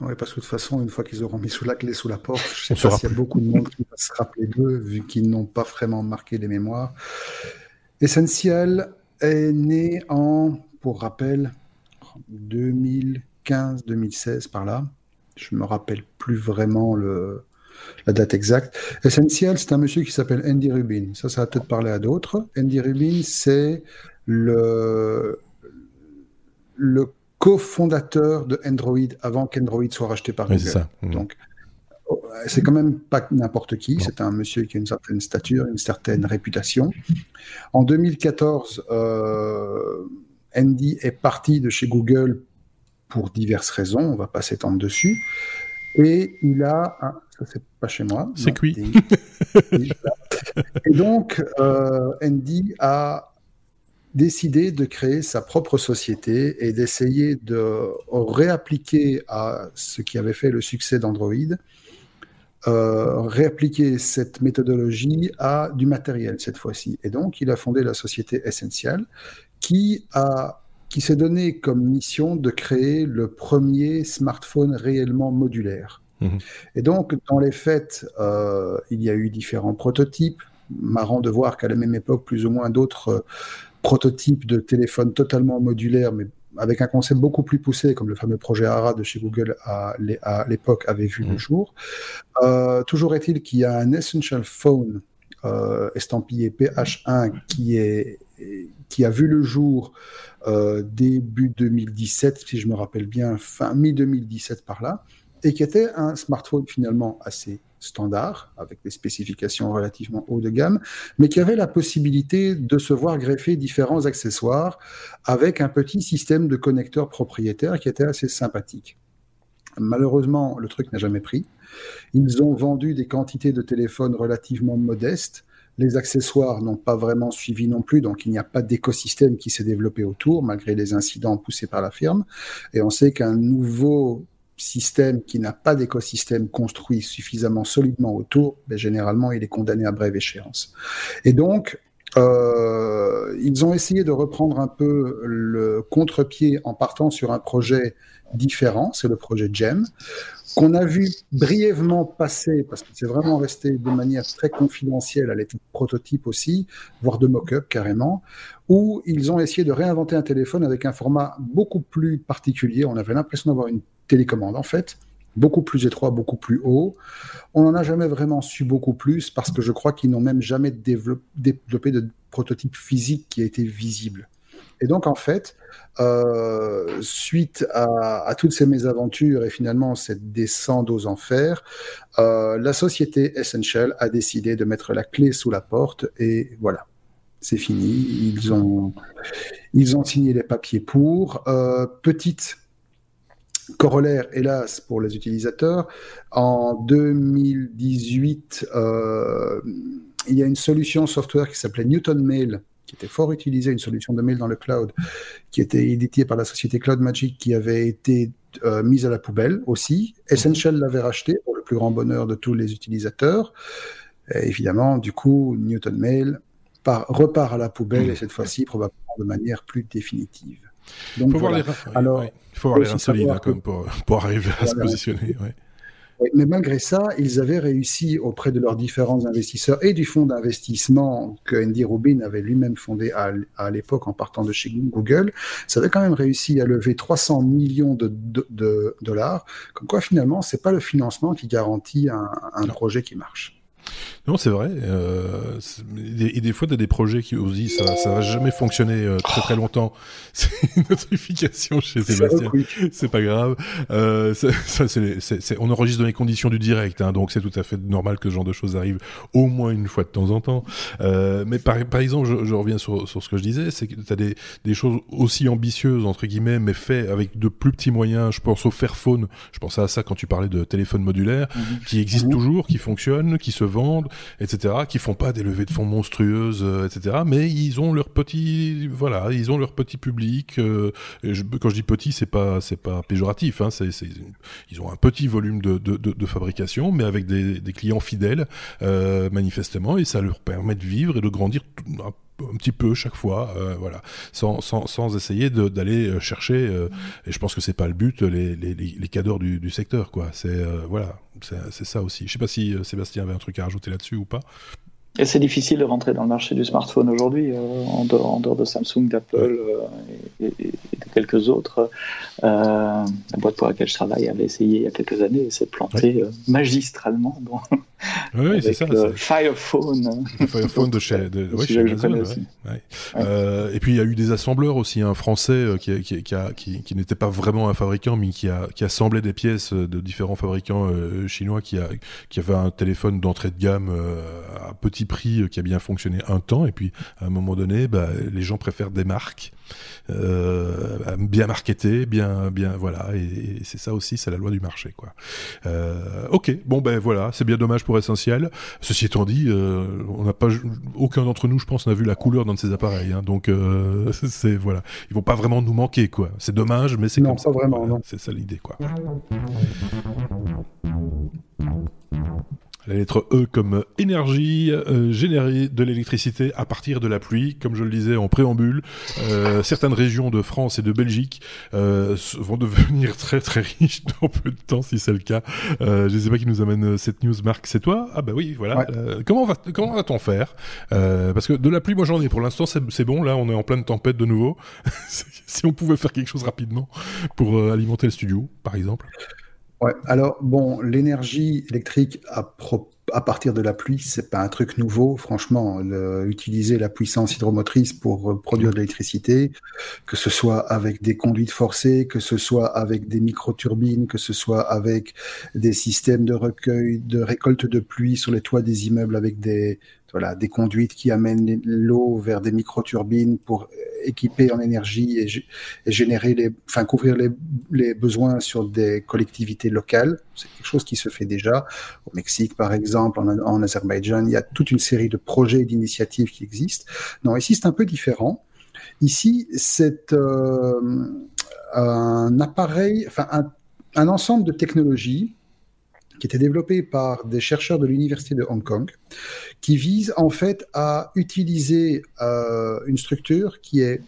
Oui, parce que de toute façon, une fois qu'ils auront mis sous la clé sous la porte, je ne sais pas s'il y a beaucoup de monde qui va se rappeler d'eux, vu qu'ils n'ont pas vraiment marqué les mémoires. Essentiel est né en, pour rappel, 2015-2016 par là. Je ne me rappelle plus vraiment le, la date exacte. Essentiel, c'est un monsieur qui s'appelle Andy Rubin. Ça, ça va peut-être parler à d'autres. Andy Rubin, c'est le, le cofondateur de Android avant qu'Android soit racheté par Google. ça. Mmh. Donc, oh, c'est quand même pas n'importe qui. C'est un monsieur qui a une certaine stature, une certaine réputation. En 2014, euh, Andy est parti de chez Google pour diverses raisons. On va pas s'étendre dessus. Et il a, ça c'est pas chez moi. C'est cuit. (laughs) Et donc, euh, Andy a décidé de créer sa propre société et d'essayer de réappliquer à ce qui avait fait le succès d'Android, euh, réappliquer cette méthodologie à du matériel cette fois-ci. Et donc, il a fondé la société Essential, qui a qui s'est donné comme mission de créer le premier smartphone réellement modulaire. Mhm. Et donc, dans les faits, euh, il y a eu différents prototypes. Marrant de voir qu'à la même époque, plus ou moins d'autres euh, prototypes de téléphones totalement modulaires, mais avec un concept beaucoup plus poussé, comme le fameux projet ARA de chez Google à l'époque avait vu le mhm. jour. Euh, toujours est-il qu'il y a un Essential Phone estampillé PH1 qui, est, qui a vu le jour début 2017, si je me rappelle bien, fin mi-2017 par là, et qui était un smartphone finalement assez standard, avec des spécifications relativement haut de gamme, mais qui avait la possibilité de se voir greffer différents accessoires avec un petit système de connecteurs propriétaires qui était assez sympathique. Malheureusement, le truc n'a jamais pris. Ils ont vendu des quantités de téléphones relativement modestes. Les accessoires n'ont pas vraiment suivi non plus, donc il n'y a pas d'écosystème qui s'est développé autour, malgré les incidents poussés par la firme. Et on sait qu'un nouveau système qui n'a pas d'écosystème construit suffisamment solidement autour, ben, généralement, il est condamné à brève échéance. Et donc, euh, ils ont essayé de reprendre un peu le contre-pied en partant sur un projet différent, c'est le projet GEM, qu'on a vu brièvement passer, parce que c'est vraiment resté de manière très confidentielle à l'état prototype aussi, voire de mock-up carrément, où ils ont essayé de réinventer un téléphone avec un format beaucoup plus particulier. On avait l'impression d'avoir une télécommande en fait, beaucoup plus étroit, beaucoup plus haut. On n'en a jamais vraiment su beaucoup plus parce que je crois qu'ils n'ont même jamais développé de prototype physique qui a été visible. Et donc, en fait, euh, suite à, toutes ces mésaventures et finalement cette descente aux enfers, euh, la société Essential a décidé de mettre la clé sous la porte et voilà, c'est fini. Ils ont, ils ont signé les papiers pour. Euh, petite corollaire, hélas, pour les utilisateurs, en 2018, il y a une solution software qui s'appelait Newton Mail qui était fort utilisé, une solution de mail dans le cloud, qui était éditée par la société Cloud Magic, qui avait été euh, mise à la poubelle aussi. Essential l'avait racheté pour le plus grand bonheur de tous les utilisateurs. Évidemment, du coup, Newton Mail repart à la poubelle, et cette fois-ci, probablement de manière plus définitive. Donc, il faut voir les, Alors, il faut voir les reins solides hein, pour, pour, arriver à se positionner. Mais malgré ça, ils avaient réussi auprès de leurs différents investisseurs et du fonds d'investissement que Andy Rubin avait lui-même fondé à, l'époque en partant de chez Google, ça avait quand même réussi à lever 300 millions de, dollars. Comme quoi, finalement, c'est pas le financement qui garantit un projet qui marche. Non, c'est vrai. Euh, et des fois, tu as des projets qui aussi, ça, ça va jamais fonctionner euh, très très longtemps. (laughs) C'est une notification chez Sébastien. C'est pas grave. Euh, ça, ça c'est, on enregistre dans les conditions du direct, hein, donc c'est tout à fait normal que ce genre de choses arrivent au moins une fois de temps en temps. Euh, mais par, par exemple, je, je reviens sur, sur, ce que je disais, c'est que tu as des, des choses aussi ambitieuses, entre guillemets, mais fait avec de plus petits moyens. Je pense au Fairphone, je pensais à ça quand tu parlais de téléphone modulaire, mhm. qui existe toujours, qui fonctionne, qui se vendent etc., qui font pas des levées de fonds monstrueuses, euh, etc., mais ils ont leur petit, voilà, ils ont leur petit public. Euh, quand je dis petit, c'est pas, c'est pas péjoratif, hein, c'est, ils ont un petit volume de, de, de, fabrication, mais avec des, des clients fidèles, euh, manifestement, et ça leur permet de vivre et de grandir un petit peu chaque fois, voilà, sans, sans, sans essayer d'aller chercher. et je pense que c'est pas le but les, les, les cadors du, du secteur, quoi. C'est voilà, c'est ça aussi. Je sais pas si Sébastien avait un truc à rajouter là-dessus ou pas. Et c'est difficile de rentrer dans le marché du smartphone aujourd'hui, euh, en, dehors, de Samsung, d'Apple euh, et, de quelques autres. Euh, la boîte pour laquelle je travaille avait essayé il y a quelques années et s'est plantée magistralement dans, oui, c'est (laughs) ça. Le Firephone. Le Firephone de chez, de, (laughs) chez Amazon. Et puis il y a eu des assembleurs aussi, un français qui, qui, qui, qui, qui n'était pas vraiment un fabricant, mais qui a, qui assemblait des pièces de différents fabricants chinois, qui, a, qui avait un téléphone d'entrée de gamme à petit prix euh, qui a bien fonctionné un temps, et puis à un moment donné, bah, les gens préfèrent des marques euh, bien marketées, bien, bien, voilà, et, c'est ça aussi, c'est la loi du marché, quoi. Euh, ok, bon ben voilà, c'est bien dommage pour Essentiel. Ceci étant dit, on n'a pas, aucun d'entre nous, je pense, n'a vu la couleur d'un de ces appareils, hein, donc (laughs) c'est voilà, ils vont pas vraiment nous manquer, quoi. C'est dommage, mais c'est comme ça. vraiment, C'est ça l'idée, quoi. La lettre E comme énergie, euh, générer de l'électricité à partir de la pluie. Comme je le disais en préambule, euh, certaines régions de France et de Belgique euh, vont devenir (laughs) très très riches dans peu de temps si c'est le cas. Euh, je ne sais pas qui nous amène cette news, Marc. C'est toi? Ah bah oui, voilà. Euh, comment va comment va-t-on faire? Euh, Parce que de la pluie, moi j'en ai. Pour l'instant, c'est bon. Là, on est en pleine tempête de nouveau. (laughs) si on pouvait faire quelque chose rapidement pour alimenter le studio, par exemple. Alors bon, l'énergie électrique à, à, partir de la pluie, c'est pas un truc nouveau, franchement. utiliser la puissance hydromotrice pour euh, produire de l'électricité, que ce soit avec des conduites forcées, que ce soit avec des microturbines, que ce soit avec des systèmes de recueil, de récolte de pluie sur les toits des immeubles avec des, voilà, des conduites qui amènent l'eau vers des microturbines pour équiper en énergie et, générer les, enfin couvrir les, besoins sur des collectivités locales. C'est quelque chose qui se fait déjà au Mexique, par exemple, en, en Azerbaïdjan. Il y a toute une série de projets et d'initiatives qui existent. Non, ici c'est un peu différent. Ici, c'est euh, un appareil, enfin un, un ensemble de technologies qui était développé par des chercheurs de l'université de Hong Kong, qui vise en fait à utiliser euh, une structure qui est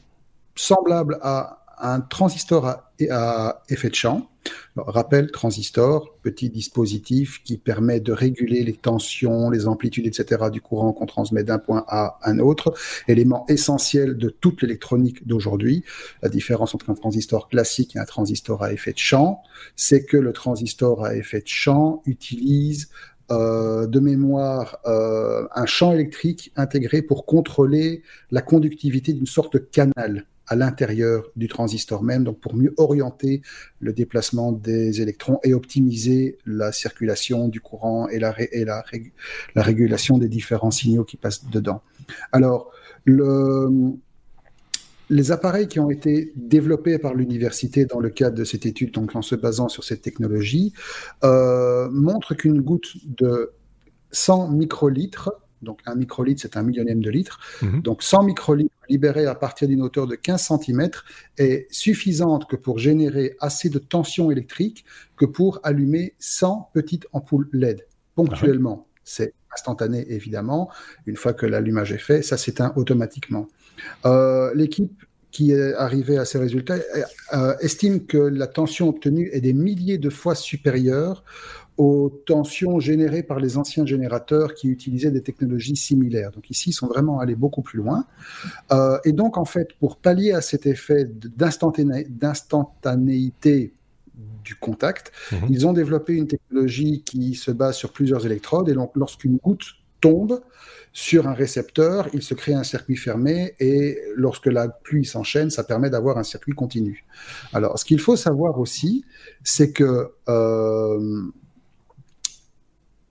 semblable à un transistor à, effet de champ. Rappel, transistor, petit dispositif qui permet de réguler les tensions, les amplitudes, etc. du courant qu'on transmet d'un point à un autre, élément essentiel de toute l'électronique d'aujourd'hui. La différence entre un transistor classique et un transistor à effet de champ, c'est que le transistor à effet de champ utilise euh, de mémoire euh, un champ électrique intégré pour contrôler la conductivité d'une sorte de canal à l'intérieur du transistor même, donc pour mieux orienter le déplacement des électrons et optimiser la circulation du courant et la, et la, la régulation des différents signaux qui passent dedans. Alors, le, les appareils qui ont été développés par l'université dans le cadre de cette étude, donc en se basant sur cette technologie, euh, montrent qu'une goutte de 100 microlitres donc un microlitre, c'est un millionième de litre. Mhm. Donc 100 microlitres libérés à partir d'une hauteur de 15 cm est suffisante que pour générer assez de tension électrique que pour allumer 100 petites ampoules LED ponctuellement. Ah c'est instantané évidemment. Une fois que l'allumage est fait, ça s'éteint automatiquement. Euh, l'équipe qui est arrivée à ces résultats euh, estime que la tension obtenue est des milliers de fois supérieure aux tensions générées par les anciens générateurs qui utilisaient des technologies similaires. Donc ici, ils sont vraiment allés beaucoup plus loin. Euh, et donc, en fait, pour pallier à cet effet d'instantanéité du contact, mhm. ils ont développé une technologie qui se base sur plusieurs électrodes. Et donc, lorsqu'une goutte tombe sur un récepteur, il se crée un circuit fermé et lorsque la pluie s'enchaîne, ça permet d'avoir un circuit continu. Alors, ce qu'il faut savoir aussi, c'est que euh,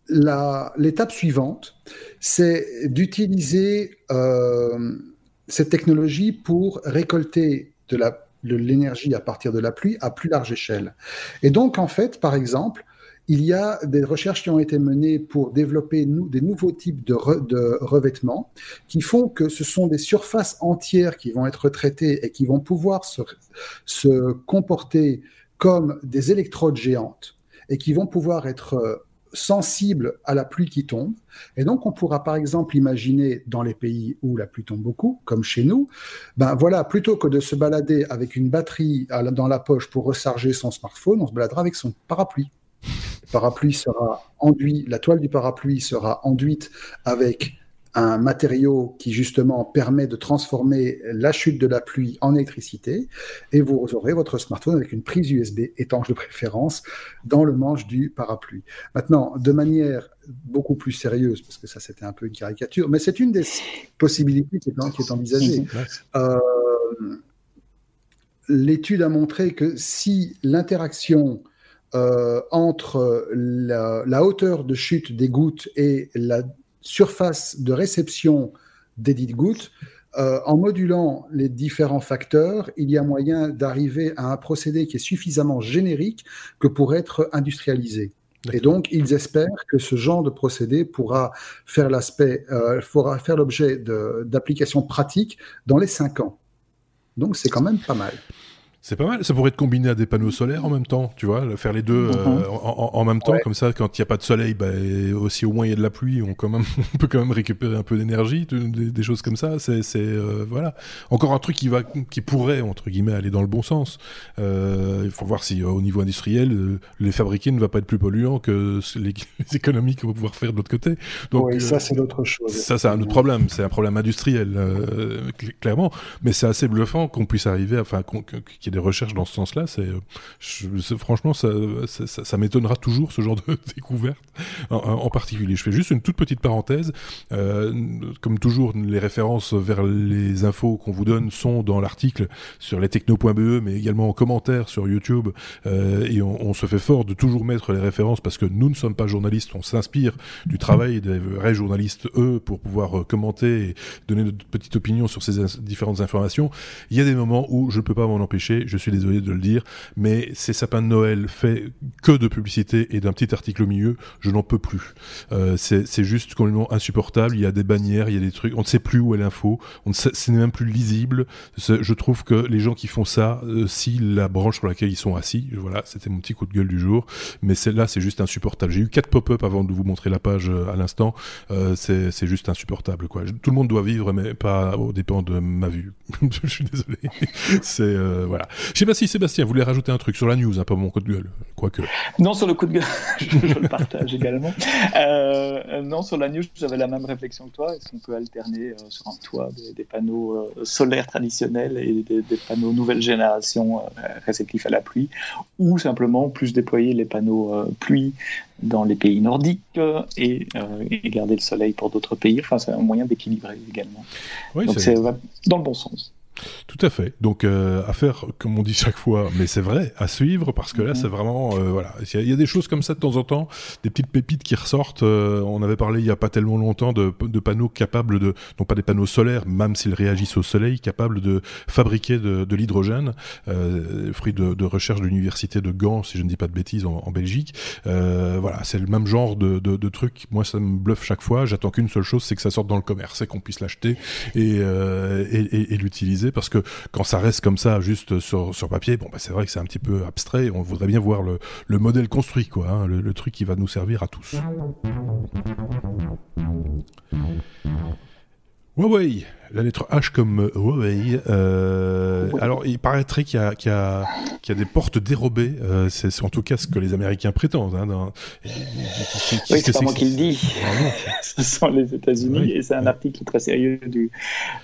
l'étape suivante, c'est d'utiliser euh, cette technologie pour récolter de l'énergie à partir de la pluie à plus large échelle. Et donc, en fait, par exemple, il y a des recherches qui ont été menées pour développer des nouveaux types de, revêtements qui font que ce sont des surfaces entières qui vont être traitées et qui vont pouvoir se comporter comme des électrodes géantes et qui vont pouvoir être sensibles à la pluie qui tombe. Et donc, on pourra par exemple imaginer dans les pays où la pluie tombe beaucoup, comme chez nous, ben voilà, plutôt que de se balader avec une batterie dans la poche pour recharger son smartphone, on se baladera avec son parapluie. Parapluie sera enduit, la toile du parapluie sera enduite avec un matériau qui justement permet de transformer la chute de la pluie en électricité, et vous aurez votre smartphone avec une prise USB étanche de préférence dans le manche du parapluie. Maintenant, de manière beaucoup plus sérieuse, parce que ça c'était un peu une caricature, mais c'est une des possibilités qui est, qui est envisagée. Euh, l'étude a montré que si l'interaction euh, entre la, la, hauteur de chute des gouttes et la surface de réception des dites gouttes, euh, en modulant les différents facteurs, il y a moyen d'arriver à un procédé qui est suffisamment générique que pour être industrialisé. Et donc, ils espèrent que ce genre de procédé pourra faire l'aspect, euh, faire l'objet d'applications pratiques dans les cinq ans. Donc, c'est quand même pas mal. C'est pas mal. Ça pourrait être combiné à des panneaux solaires en même temps, tu vois, faire les deux euh, mhm. en, même temps, comme ça, quand il n'y a pas de soleil, bah, aussi au moins il y a de la pluie, on, quand même, (laughs) on peut quand même récupérer un peu d'énergie, des, choses comme ça. C'est, euh, voilà, encore un truc qui va, qui pourrait entre guillemets aller dans le bon sens. Euh, il faut voir si au niveau industriel, les fabriquer ne va pas être plus polluant que (laughs) les, économies qu'on va pouvoir faire de l'autre côté. Donc, oui, ça c'est l'autre chose. Ça c'est un autre problème. C'est un problème industriel, clairement. Mais c'est assez bluffant qu'on puisse arriver, enfin, des recherches dans ce sens-là. C'est, franchement, ça, ça, m'étonnera toujours ce genre de (laughs) découverte en, particulier. Je fais juste une toute petite parenthèse. Euh, comme toujours, les références vers les infos qu'on vous donne sont dans l'article sur lestechno.be, mais également en commentaire sur YouTube. Euh, et on, se fait fort de toujours mettre les références parce que nous ne sommes pas journalistes, on s'inspire du travail des vrais journalistes, eux, pour pouvoir euh, commenter et donner notre petite opinion sur ces différentes informations. Il y a des moments où je ne peux pas m'en empêcher je suis désolé de le dire, mais ces sapins de Noël faits que de publicité et d'un petit article au milieu, je n'en peux plus. Euh, c'est juste complètement insupportable. Il y a des bannières, il y a des trucs, on ne sait plus où est l'info, ce n'est même plus lisible. Je trouve que les gens qui font ça, euh, si la branche sur laquelle ils sont assis, voilà, c'était mon petit coup de gueule du jour, mais celle-là, c'est juste insupportable. J'ai eu quatre pop-up avant de vous montrer la page euh, à l'instant, c'est juste insupportable. Quoi. Tout le monde doit vivre, mais pas au dépend de ma vue. (laughs) je suis désolé. c'est voilà. Je sais pas si Sébastien voulait rajouter un truc sur la news, hein, pas mon coup de gueule, quoique. Non, sur le coup de gueule, (laughs) je, le partage également. Euh, non, sur la news, j'avais la même réflexion que toi. Est-ce qu'on peut alterner euh, sur un toit des, panneaux euh, solaires traditionnels et des, panneaux nouvelle génération réceptifs à la pluie, ou simplement plus déployer les panneaux pluie dans les pays nordiques et, garder le soleil pour d'autres pays. Enfin, c'est un moyen d'équilibrer également. Donc c'est dans le bon sens. Tout à fait. Donc euh, à faire, comme on dit chaque fois, mais c'est vrai, à suivre parce que là, mhm. c'est vraiment euh, voilà. Il y, a des choses comme ça de temps en temps, des petites pépites qui ressortent. Euh, on avait parlé il y a pas tellement longtemps de, de, panneaux capables de, non pas des panneaux solaires, même s'ils réagissent au soleil, capables de fabriquer de, de l'hydrogène, fruit de, de, recherche de l'université de Gand, si je ne dis pas de bêtises, en, en Belgique. voilà, c'est le même genre de, truc. Moi, ça me bluffe chaque fois. J'attends qu'une seule chose, c'est que ça sorte dans le commerce, c'est qu'on puisse l'acheter et, et, et, et l'utiliser parce que quand ça reste comme ça, juste sur, papier, bon, bah, c'est vrai que c'est un petit peu abstrait. On voudrait bien voir le, le modèle construit, quoi, hein, le, le truc qui va nous servir à tous. Huawei, la lettre H comme Huawei. Euh, alors, il paraîtrait qu'il y, y, y, a des portes dérobées. Euh, c'est en tout cas ce que les Américains prétendent. Hein, dans... oui, c'est pas moi qui le dis. (laughs) ce sont les États-Unis et c'est un article très sérieux du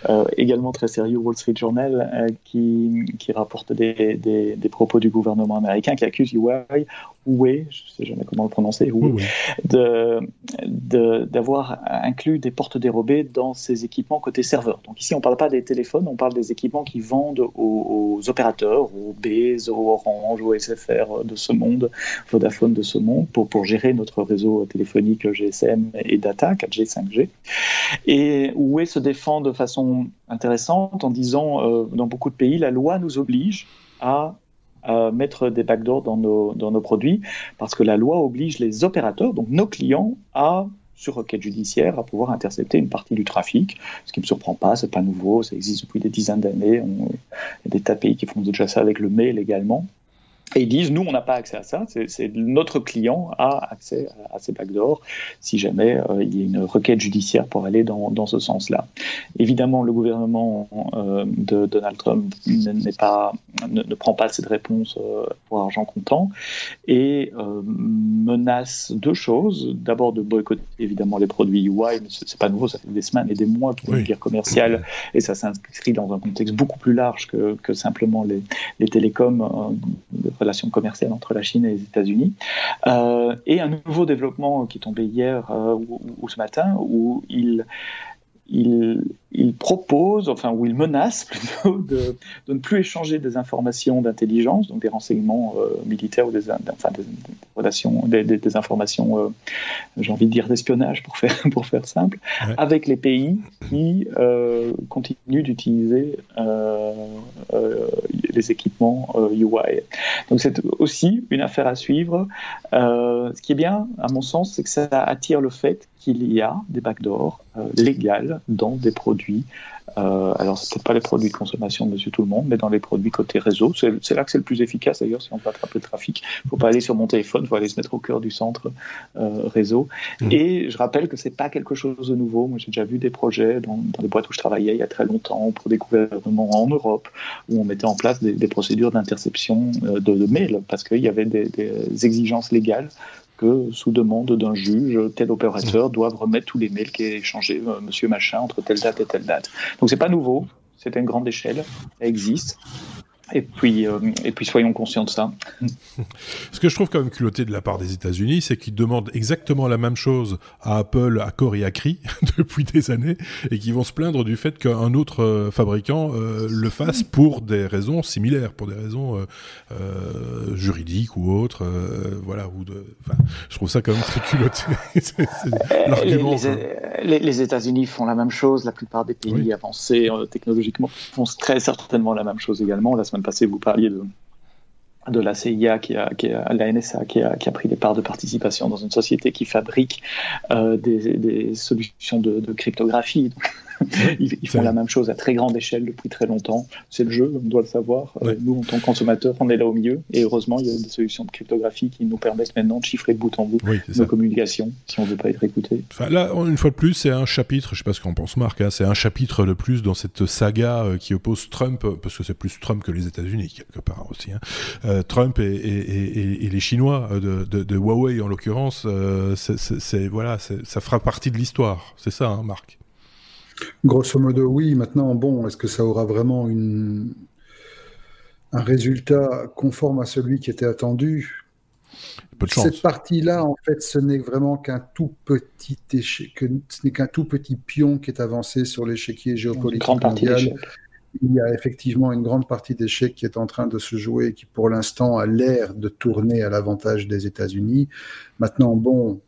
euh, également très sérieux Wall Street Journal qui, qui rapporte des, des, des, propos du gouvernement américain qui accuse Huawei, Huawei, je sais jamais comment le prononcer, Huawei, de d'avoir inclus des portes dérobées dans ses équipements côté serveur. Donc ici, on ne parle pas des téléphones, on parle des équipements qui vendent aux, opérateurs, aux B's, aux Orange, aux SFR de ce monde, Vodafone de ce monde, pour, pour gérer notre réseau téléphonique GSM et data, 4G, 5G. Et Huawei se défend de façon intéressante en disant, euh, dans beaucoup de pays, la loi nous oblige à mettre des backdoors dans nos, dans nos produits, parce que la loi oblige les opérateurs, donc nos clients, à sur requête judiciaire à pouvoir intercepter une partie du trafic, ce qui ne me surprend pas, c'est pas nouveau, ça existe depuis des dizaines d'années, il y a des tas de pays qui font déjà ça avec le mail également. Et ils disent, nous, on n'a pas accès à ça, c'est notre client a accès à, ces backdoors si jamais euh, il y a une requête judiciaire pour aller dans, dans ce sens-là. Évidemment, le gouvernement euh, de Donald Trump n'est pas, ne, prend pas cette réponse euh, pour argent comptant et menace deux choses. D'abord de boycotter évidemment les produits UI, mais c'est pas nouveau, ça fait des semaines et des mois pour une guerre commerciale et ça s'inscrit dans un contexte beaucoup plus large que, que simplement les, les télécoms relations commerciales entre la Chine et les États-Unis. Euh, et un nouveau développement qui est tombé hier euh, ou, ce matin, où il il, il, propose, enfin, ou il menace (laughs) plutôt, de, de, ne plus échanger des informations d'intelligence, donc des renseignements euh, militaires ou des, enfin, des, relations, des, des informations, euh, j'ai envie de dire d'espionnage pour faire, (laughs) pour faire simple, avec les pays qui euh, continuent d'utiliser les équipements UI. Donc c'est aussi une affaire à suivre. ce qui est bien, à mon sens, c'est que ça attire le fait qu'il y a des backdoors euh, légales dans des produits euh, alors, c'est peut-être pas les produits de consommation de Monsieur Tout le Monde, mais dans les produits côté réseau. C'est là que c'est le plus efficace d'ailleurs si on veut attraper le trafic. Il ne faut pas aller sur mon téléphone, il faut aller se mettre au cœur du centre euh, réseau. Mmh. Et je rappelle que c'est pas quelque chose de nouveau. Moi, j'ai déjà vu des projets dans, dans, des boîtes où je travaillais il y a très longtemps pour des gouvernements en Europe où on mettait en place des, des procédures d'interception euh, de, de, mails parce qu'il y avait des, des exigences légales que, sous demande d'un juge, tel opérateur doit remettre tous les mails qui est échangé euh, monsieur machin entre telle date et telle date. Donc c'est pas nouveau, c'est à une grande échelle, ça existe. Et puis, euh, et puis soyons conscients de ça. Ce que je trouve quand même culotté de la part des États-Unis, c'est qu'ils demandent exactement la même chose à Apple, à Core et à Cri (laughs) depuis des années, et qu'ils vont se plaindre du fait qu'un autre euh, fabricant euh, le fasse pour des raisons similaires, pour des raisons juridiques ou autres. voilà. Ou de, je trouve ça quand même très culotté. (laughs) les, les, États-Unis font la même chose. La plupart des pays avancés technologiquement font très certainement la même chose également. La vous parliez de, de la CIA, qui a, qui a, la NSA, qui a, qui a, pris des parts de participation dans une société qui fabrique euh, des, des, solutions de cryptographie. (laughs) ils, font la même chose à très grande échelle depuis très longtemps. C'est le jeu, on doit le savoir. Euh, nous, en tant que consommateurs, on est là au milieu. Et heureusement, il y a des solutions de cryptographie qui nous permettent maintenant de chiffrer de bout en bout nos communications si on ne veut pas être écouté. Enfin, là, une fois de plus, c'est un chapitre, je ne sais pas ce qu'en pense Marc, hein, c'est un chapitre de plus dans cette saga euh, qui oppose Trump, parce que c'est plus Trump que les États-Unis, quelque part aussi. Hein. Euh, Trump et, et, et, les Chinois de, de, de Huawei, en l'occurrence, c'est voilà, ça fera partie de l'histoire. C'est ça, hein, Marc? Grosso modo, oui. Maintenant, bon, est-ce que ça aura vraiment un résultat conforme à celui qui était attendu? Cette partie-là, en fait, ce n'est vraiment qu'un tout petit échec, que ce n'est qu'un tout petit pion qui est avancé sur l'échiquier géopolitique mondial. Il y a effectivement une grande partie d'échecs qui est en train de se jouer, qui pour l'instant a l'air de tourner à l'avantage des États-Unis. Maintenant, bon,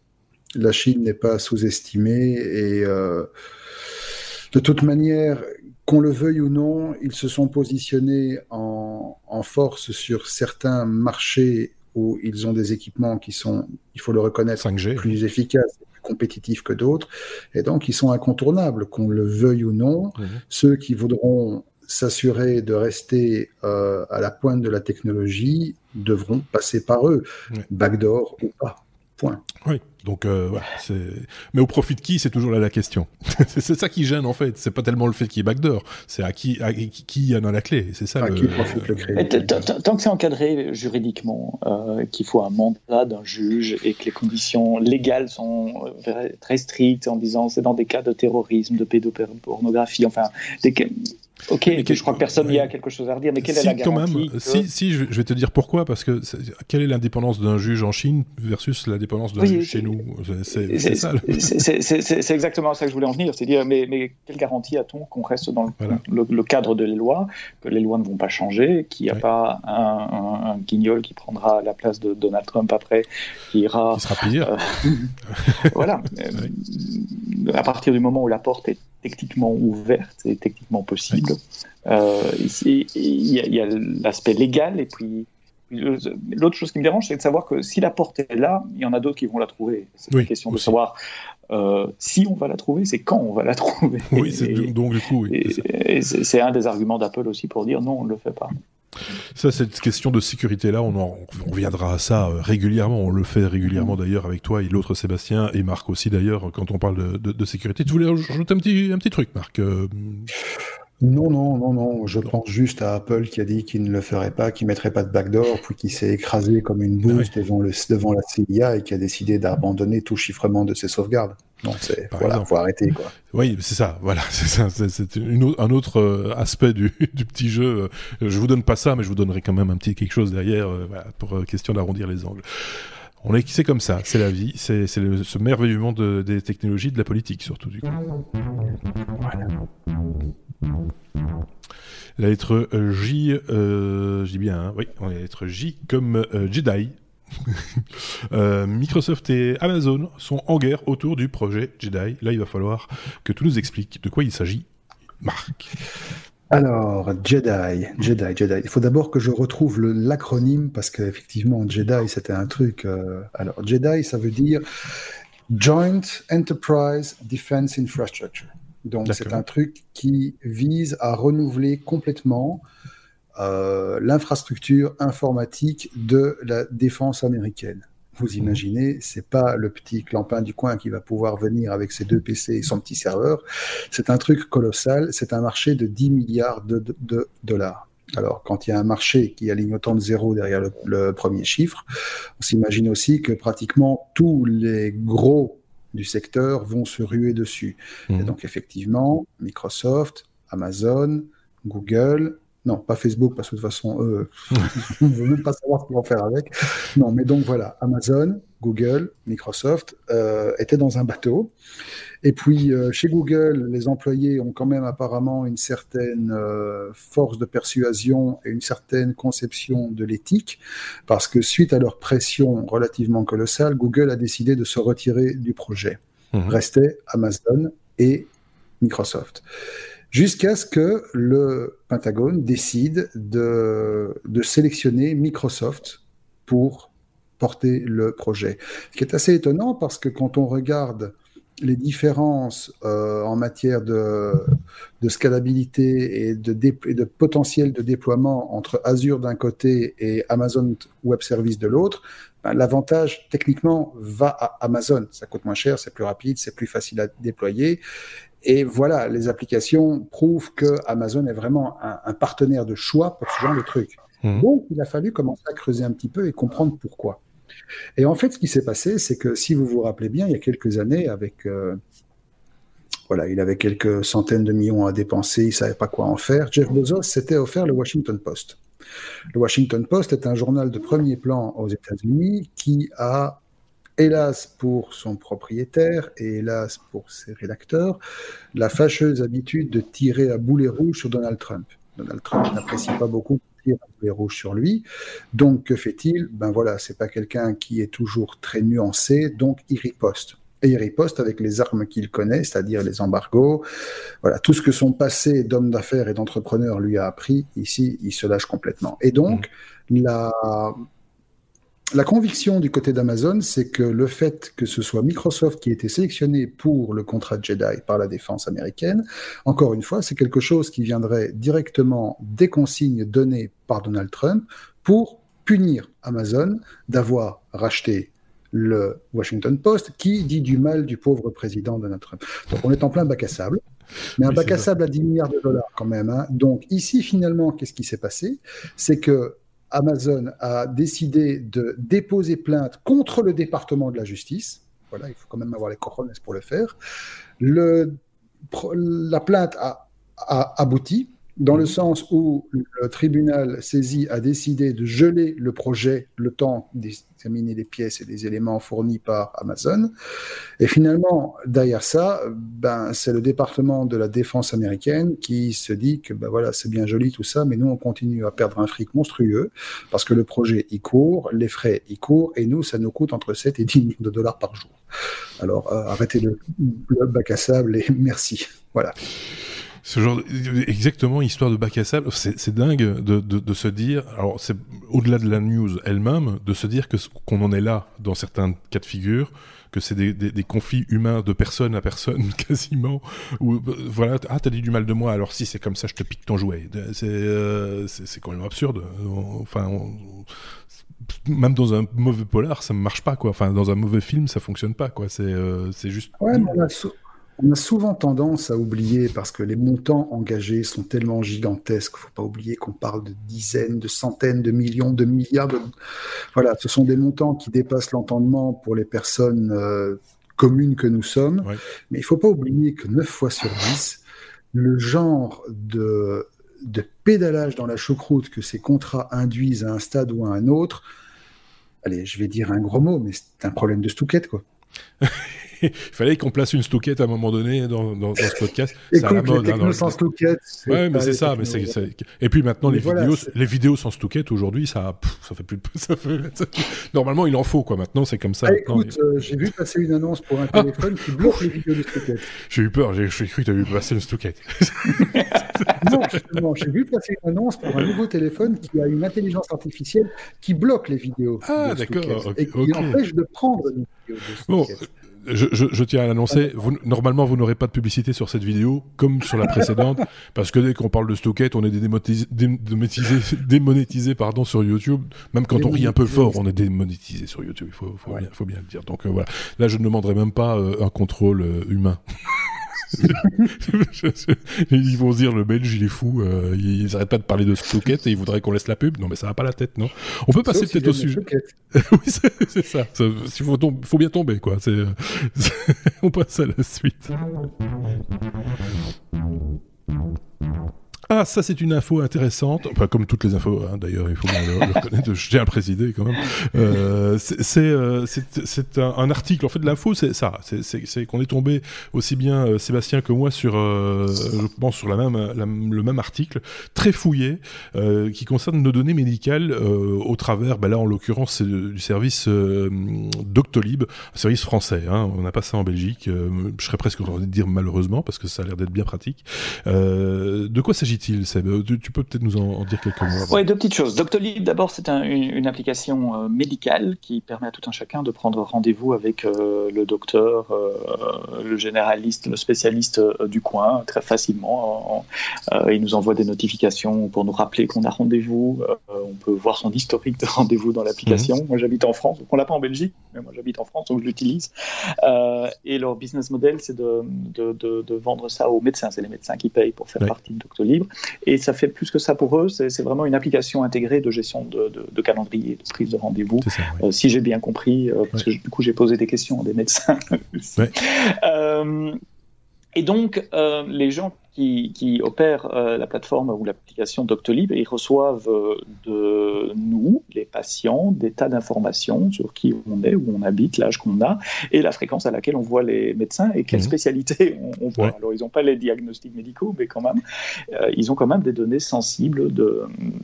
la Chine n'est pas sous-estimée et euh, de toute manière, qu'on le veuille ou non, ils se sont positionnés en, force sur certains marchés où ils ont des équipements qui sont, il faut le reconnaître, plus efficaces, plus compétitifs que d'autres. Et donc, ils sont incontournables, qu'on le veuille ou non. Mhm. Ceux qui voudront s'assurer de rester euh, à la pointe de la technologie devront passer par eux, backdoor ou pas. Point. Oui, donc euh, voilà. Mais au profit de qui, c'est toujours là la question. (laughs) c'est ça qui gêne en fait. C'est pas tellement le fait qu'il y ait backdoor, c'est à qui, à qui en a la clé. C'est ça. Qui profite le crédit. Tant que c'est encadré juridiquement, euh, qu'il faut un mandat d'un juge et que les conditions légales sont euh, très strictes en disant c'est dans des cas de terrorisme, de pédopornographie, enfin des, Ok, je crois que personne n'y a quelque chose à redire, mais quelle est la garantie Si, si, je vais te dire pourquoi, parce que quelle est l'indépendance d'un juge en Chine versus l'indépendance d'un juge chez nous? C'est ça. C'est exactement ça que je voulais en venir, c'est dire, mais, mais quelle garantie a-t-on qu'on reste dans le, cadre de les lois, que les lois ne vont pas changer, qu'il n'y a pas un, un, guignol qui prendra la place de Donald Trump après, qui ira... Qui sera pire. Euh, (laughs) voilà. (laughs) à partir du moment où la porte est techniquement ouverte et techniquement possible. Euh, il y a, l'aspect légal et puis l'autre chose qui me dérange, c'est de savoir que si la porte est là, il y en a d'autres qui vont la trouver. C'est une question de savoir euh, si on va la trouver, c'est quand on va la trouver. Oui, c'est donc du coup. Oui, c'est un des arguments d'Apple aussi pour dire non, on ne le fait pas. Ça, cette question de sécurité-là, on, on reviendra à ça euh, régulièrement. On le fait régulièrement d'ailleurs avec toi et l'autre Sébastien et Marc aussi d'ailleurs quand on parle de, sécurité. Tu voulais rajouter un petit, un petit truc, Marc euh, non, non, non, non. Je pense juste à Apple qui a dit qu'il ne le ferait pas, qu'il ne mettrait pas de backdoor, puis qui s'est écrasé comme une bouse devant, le, devant la CIA et qui a décidé d'abandonner tout chiffrement de ses sauvegardes. Non, c'est voilà, faut arrêter quoi. Oui, c'est ça. Voilà, (laughs) c'est ça. C'est un autre euh, aspect du, (laughs) du, petit jeu. Je vous donne pas ça, mais je vous donnerai quand même un petit quelque chose derrière, euh, voilà, pour euh, question d'arrondir les angles. On est c'est comme ça, c'est la vie, c'est ce merveilleux monde des technologies, de la politique surtout du coup. La lettre J, euh, je dis bien, hein, oui, la lettre J comme euh, Jedi. (laughs) Euh, Microsoft et Amazon sont en guerre autour du projet Jedi. Là, il va falloir que tu nous expliques de quoi il s'agit. Marc. Alors, Jedi, Jedi, Jedi. Il faut d'abord que je retrouve l'acronyme parce qu'effectivement, Jedi, c'était un truc. alors, Jedi, ça veut dire Joint Enterprise Defense Infrastructure. Donc c'est un truc qui vise à renouveler complètement euh, l'infrastructure informatique de la défense américaine. Vous mhm. imaginez, c'est pas le petit clampin du coin qui va pouvoir venir avec ses deux PC et son petit serveur. C'est un truc colossal. C'est un marché de 10 milliards de, dollars. Alors, quand il y a un marché qui aligne autant de zéros derrière le, le premier chiffre, on s'imagine aussi que pratiquement tous les gros du secteur vont se ruer dessus. Et mhm. donc effectivement, Microsoft, Amazon, Google, non, pas Facebook, parce que de toute façon, eux, (laughs) on ne veut même pas savoir ce qu'ils vont faire avec. Non, mais donc voilà, Amazon, Google, Microsoft euh, étaient dans un bateau. Et puis, euh, chez Google, les employés ont quand même apparemment une certaine euh, force de persuasion et une certaine conception de l'éthique, parce que suite à leur pression relativement colossale, Google a décidé de se retirer du projet. Mmh. Restait Amazon et Microsoft jusqu'à ce que le Pentagone décide de, sélectionner Microsoft pour porter le projet. Ce qui est assez étonnant parce que quand on regarde les différences euh, en matière de, scalabilité et de, potentiel de déploiement entre Azure d'un côté et Amazon Web Service de l'autre, ben, l'avantage techniquement va à Amazon. Ça coûte moins cher, c'est plus rapide, c'est plus facile à déployer. Et voilà, les applications prouvent que Amazon est vraiment un, partenaire de choix pour ce genre de truc. Mmh. Donc, il a fallu commencer à creuser un petit peu et comprendre pourquoi. Et en fait, ce qui s'est passé, c'est que si vous vous rappelez bien, il y a quelques années, avec euh, voilà, il avait quelques centaines de millions à dépenser, il savait pas quoi en faire. Jeff Bezos s'était offert le Washington Post. Le Washington Post est un journal de premier plan aux États-Unis qui a hélas pour son propriétaire et hélas pour ses rédacteurs, la fâcheuse habitude de tirer à boulet rouge sur Donald Trump. Donald Trump n'apprécie pas beaucoup tirer à boulet rouge sur lui. Donc, que fait-il? Ben voilà, c'est pas quelqu'un qui est toujours très nuancé, donc il riposte. Et il riposte avec les armes qu'il connaît, c'est-à-dire les embargos. Voilà, tout ce que son passé d'homme d'affaires et d'entrepreneur lui a appris, ici, il se lâche complètement. Et donc, mmh. la la conviction du côté d'Amazon, c'est que le fait que ce soit Microsoft qui ait été sélectionné pour le contrat Jedi par la défense américaine, encore une fois, c'est quelque chose qui viendrait directement des consignes données par Donald Trump pour punir Amazon d'avoir racheté le Washington Post, qui dit du mal du pauvre président Donald Trump. Donc on est en plein bac à sable. Mais un bac à sable à 10 milliards de dollars quand même. Hein. Donc ici, finalement, qu'est-ce qui s'est passé? C'est que Amazon a décidé de déposer plainte contre le département de la justice. Voilà, il faut quand même avoir les cojones pour le faire. La plainte a abouti dans le mhm. sens où le tribunal saisi a décidé de geler le projet le temps d'examiner les pièces et les éléments fournis par Amazon. Et finalement, derrière ça, ben, c'est le département de la défense américaine qui se dit que ben voilà, c'est bien joli tout ça, mais nous, on continue à perdre un fric monstrueux parce que le projet y court, les frais y courent, et nous, ça nous coûte entre 7 et 10 millions de dollars par jour. Alors, euh, arrêtez le, le bac à sable et merci. Voilà. Ce genre, exactement, histoire de bac à sable, c'est dingue de, de, de, se dire. Alors, c'est au-delà de la news elle-même, de se dire que qu'on en est là dans certains cas de figure, que c'est des, des, conflits humains de personne à personne (laughs) quasiment. Ou voilà, ah t'as dit du mal de moi, alors si c'est comme ça, je te pique ton jouet. C'est euh, c'est quand même absurde. Enfin, même dans un mauvais polar, ça ne marche pas quoi. Enfin, dans un mauvais film, ça fonctionne pas quoi. C'est euh, c'est juste. Ouais, on a souvent tendance à oublier parce que les montants engagés sont tellement gigantesques. Il ne faut pas oublier qu'on parle de dizaines, de centaines, de millions, de milliards. Voilà, ce sont des montants qui dépassent l'entendement pour les personnes euh, communes que nous sommes. Mais il ne faut pas oublier que 9 fois sur 10, le genre de, de pédalage dans la choucroute que ces contrats induisent à un stade ou à un autre, allez, je vais dire un gros mot, mais c'est un problème de stouquette, quoi. (laughs) (laughs) il fallait qu'on place une stouquette à un moment donné dans, dans, ce podcast. (laughs) C'est à la mode. Hein, sans stouquette. Ouais, mais c'est ça. Mais Et puis maintenant, les, vidéos, les vidéos sans stouquette, aujourd'hui, ça, ça fait plus. (laughs) Ça fait... Normalement, il en faut, quoi. Maintenant, c'est comme ça. Ah, écoute, euh, j'ai vu passer une annonce pour un ah. téléphone qui bloque les vidéos de stouquette. J'ai eu peur, j'ai cru que tu as vu passer une stouquette. non, justement, j'ai vu passer une annonce pour un nouveau téléphone qui a une intelligence artificielle qui bloque les vidéos. Ah, d'accord. Et qui empêche de prendre une vidéo de stouquette je, tiens à l'annoncer. normalement, vous n'aurez pas de publicité sur cette vidéo, comme sur la précédente, (laughs) parce que dès qu'on parle de Stockette, on est démonétisé, (laughs) démonétisé, pardon, sur YouTube. Même quand on rit un peu fort, on est démonétisé sur YouTube. Il faut, faut, bien, le dire. Donc euh, voilà. Là, je ne demanderai même pas euh, un contrôle euh, humain. (laughs) (laughs) ils vont se dire le belge il est fou, euh, ils n'arrêtent pas de parler de Stockett et ils voudraient qu'on laisse la pub. Non mais ça va pas la tête, non On peut passer peut-être au sujet. (laughs) oui c'est ça. Il faut, faut, bien tomber quoi. (laughs) On passe à la suite. Ah, ça c'est une info intéressante, enfin, comme toutes les infos hein, d'ailleurs, il faut bien le, reconnaître, je tiens à quand même. Euh, c'est euh, un, un, article, en fait l'info c'est ça, c'est qu'on est tombé aussi bien euh, Sébastien que moi sur, euh, je pense sur la même, le même article, très fouillé, euh, qui concerne nos données médicales au travers, ben là en l'occurrence c'est du service Doctolib, un service français, hein, on n'a pas ça en Belgique, je serais presque envie de dire malheureusement parce que ça a l'air d'être bien pratique. de quoi s'agit il tu, peux peut-être nous en, dire quelques mots Oui, deux petites choses. Doctolib, d'abord, c'est une, application euh, médicale qui permet à tout un chacun de prendre rendez-vous avec euh, le docteur, euh, le généraliste, le spécialiste du coin très facilement. il nous envoie des notifications pour nous rappeler qu'on a rendez-vous. on peut voir son historique de rendez-vous dans l'application. Mhm. Moi, j'habite en France, donc on l'a pas en Belgique, mais moi, j'habite en France, donc je l'utilise. et leur business model, c'est de, de, vendre ça aux médecins. C'est les médecins qui payent pour faire partie de Doctolib. Et ça fait plus que ça pour eux, c'est vraiment une application intégrée de gestion de, de, calendrier, de prise de rendez-vous. Euh, si j'ai bien compris, euh, parce que du coup j'ai posé des questions à des médecins. (laughs) Euh, et donc, les gens qui, opèrent euh, la plateforme ou l'application Doctolib et ils reçoivent euh, de nous, les patients, des tas d'informations sur qui on est, où on habite, l'âge qu'on a et la fréquence à laquelle on voit les médecins et quelle mhm. spécialité (laughs) on, voit. Alors, ils n'ont pas les diagnostics médicaux, mais quand même, euh, ils ont quand même des données sensibles de,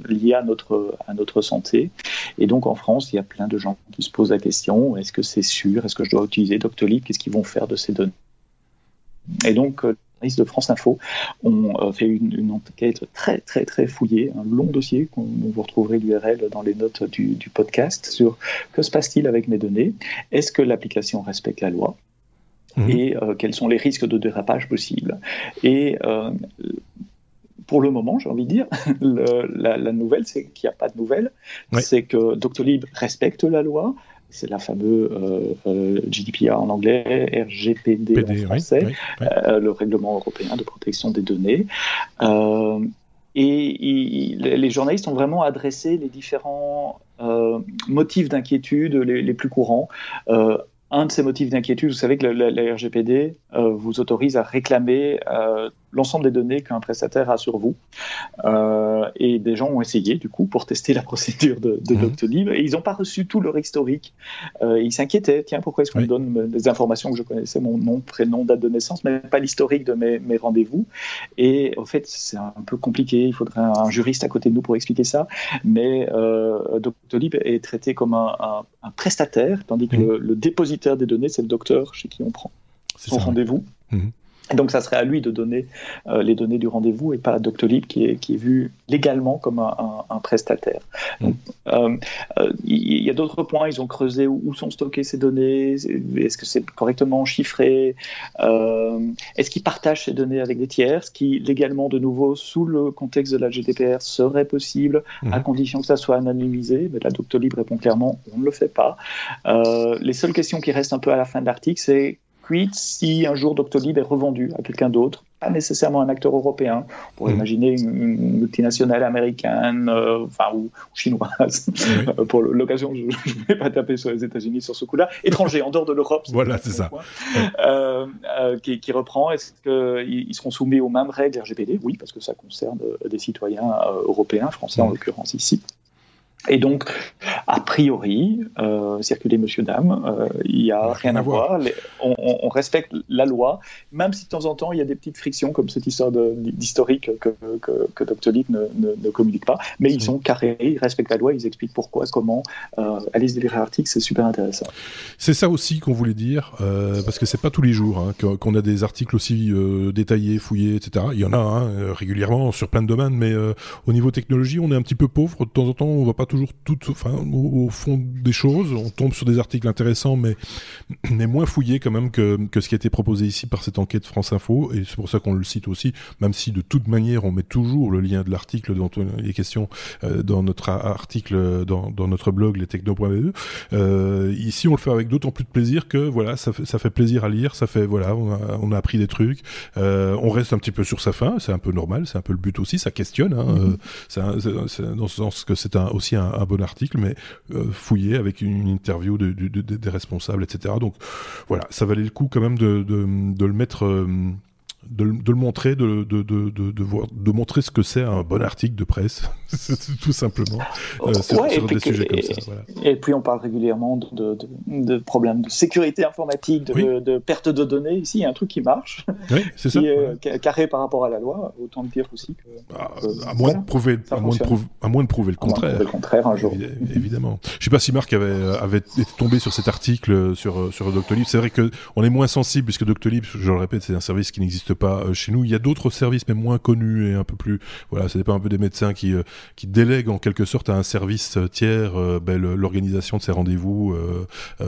liées à notre, à notre santé. Et donc, en France, il y a plein de gens qui se posent la question est-ce que c'est sûr? Est-ce que je dois utiliser Doctolib? Qu'est-ce qu'ils vont faire de ces données? Et donc, de France Info ont euh, fait une, enquête très très très fouillée, un long dossier qu'on vous retrouverez l'URL dans les notes du, podcast sur que se passe-t-il avec mes données, est-ce que l'application respecte la loi? Mhm. et euh, quels sont les risques de dérapage possibles. Et euh, pour le moment, j'ai envie de dire, (laughs) la, nouvelle, c'est qu'il n'y a pas de nouvelle. C'est que Doctolib respecte la loi, c'est la fameuse euh, euh, GDPR en anglais, RGPD en français, euh, le règlement européen de protection des données. et les journalistes ont vraiment adressé les différents motifs d'inquiétude les, plus courants. un de ces motifs d'inquiétude, vous savez que la, RGPD vous autorise à réclamer l'ensemble des données qu'un prestataire a sur vous. Euh, et des gens ont essayé, du coup, pour tester la (laughs) procédure de, de mhm. Doctolib, et ils n'ont pas reçu tout leur historique. Euh, ils s'inquiétaient, tiens, pourquoi est-ce qu'on me donne des informations que je connaissais, mon nom, prénom, date de naissance, mais pas l'historique de mes, mes rendez-vous? Et en fait, c'est un peu compliqué, il faudrait un, juriste à côté de nous pour expliquer ça, mais euh, Doctolib est traité comme un, un, prestataire, tandis que mhm. le, dépositaire des données, c'est le docteur chez qui on prend son rendez-vous. Mhm. Donc, ça serait à lui de donner euh, les données du rendez-vous et pas à Doctolib qui est, qui est vu légalement comme un, prestataire. Mm. Euh, euh, il y a d'autres points. Ils ont creusé où, sont stockées ces données. Est-ce que c'est correctement chiffré Est-ce qu'ils partagent ces données avec des tiers Ce qui, légalement, de nouveau, sous le contexte de la GDPR, serait possible à mm. condition que ça soit anonymisé. Mais la Doctolib répond clairement on ne le fait pas. les seules questions qui restent un peu à la fin de l'article, c'est si un jour Doctolib est revendu à quelqu'un d'autre, pas nécessairement un acteur européen. On pourrait mmh. imaginer une, multinationale américaine euh, enfin, ou, chinoise. (laughs) Pour l'occasion, je ne vais pas taper sur les États-Unis sur ce coup-là. Étranger, en dehors de l'Europe. Voilà, c'est ça. Euh, euh, qui, qui, reprend. Est-ce qu'ils seront soumis aux mêmes règles RGPD Oui, parce que ça concerne des citoyens européens, français en mmh. l'occurrence ici. Et donc, a priori, euh, circuler monsieur dame, euh, il n'y a rien, à voir. on, respecte la loi, même si de temps en temps il y a des petites frictions comme cette histoire d'historique que, que, que Doctolib ne, ne, communique pas. Mais ils sont carrés, ils respectent la loi, ils expliquent pourquoi, comment. Euh, allez lire l'article, c'est super intéressant. C'est ça aussi qu'on voulait dire, euh, parce que c'est pas tous les jours hein, qu'on a des articles aussi euh, détaillés, fouillés, etc. Il y en a hein, régulièrement sur plein de domaines, mais au niveau technologie, on est un petit peu pauvre. De temps en temps, on va pas toujours tout, enfin, au, fond des choses. On tombe sur des articles intéressants, mais, mais moins fouillés quand même que, que ce qui a été proposé ici par cette enquête France Info. Et c'est pour ça qu'on le cite aussi, même si de toute manière on met toujours le lien de l'article dont il est question euh, dans notre article, dans, dans notre blog lestechno.be. Euh, ici, on le fait avec d'autant plus de plaisir que voilà, ça fait, ça fait plaisir à lire. Ça fait voilà, on a, on a appris des trucs. Euh, on reste un petit peu sur sa fin, c'est un peu normal, c'est un peu le but aussi. Ça questionne, hein, mm-hmm. c'est dans ce sens que c'est aussi un, un bon article, mais euh, fouillé avec une, interview de, des responsables, etc. Donc voilà, ça valait le coup quand même de, le mettre. Euh, de, le montrer, de, voir, de montrer ce que c'est un bon article de presse, tout simplement, euh, sur, des sujets comme ça. Et puis on parle régulièrement de, de, problèmes de sécurité informatique, de, perte de données. Ici, il y a un truc qui marche, (laughs) c'est qui est carré par rapport à la loi. Autant dire aussi que. Bah, à, moins de prouver, à, moins de à moins de prouver le contraire. le contraire un jour. Évidemment. Je sais pas si Marc avait, avait été tombé sur cet article sur, sur Doctolib. C'est vrai qu'on est moins sensible puisque Doctolib, je le répète, c'est un service qui n'existe pas euh, chez nous. Il y a d'autres services, mais moins connus et un peu plus. Voilà, ça dépend un peu des médecins qui euh, qui délèguent en quelque sorte à un service tiers euh, ben, l'organisation de ces rendez-vous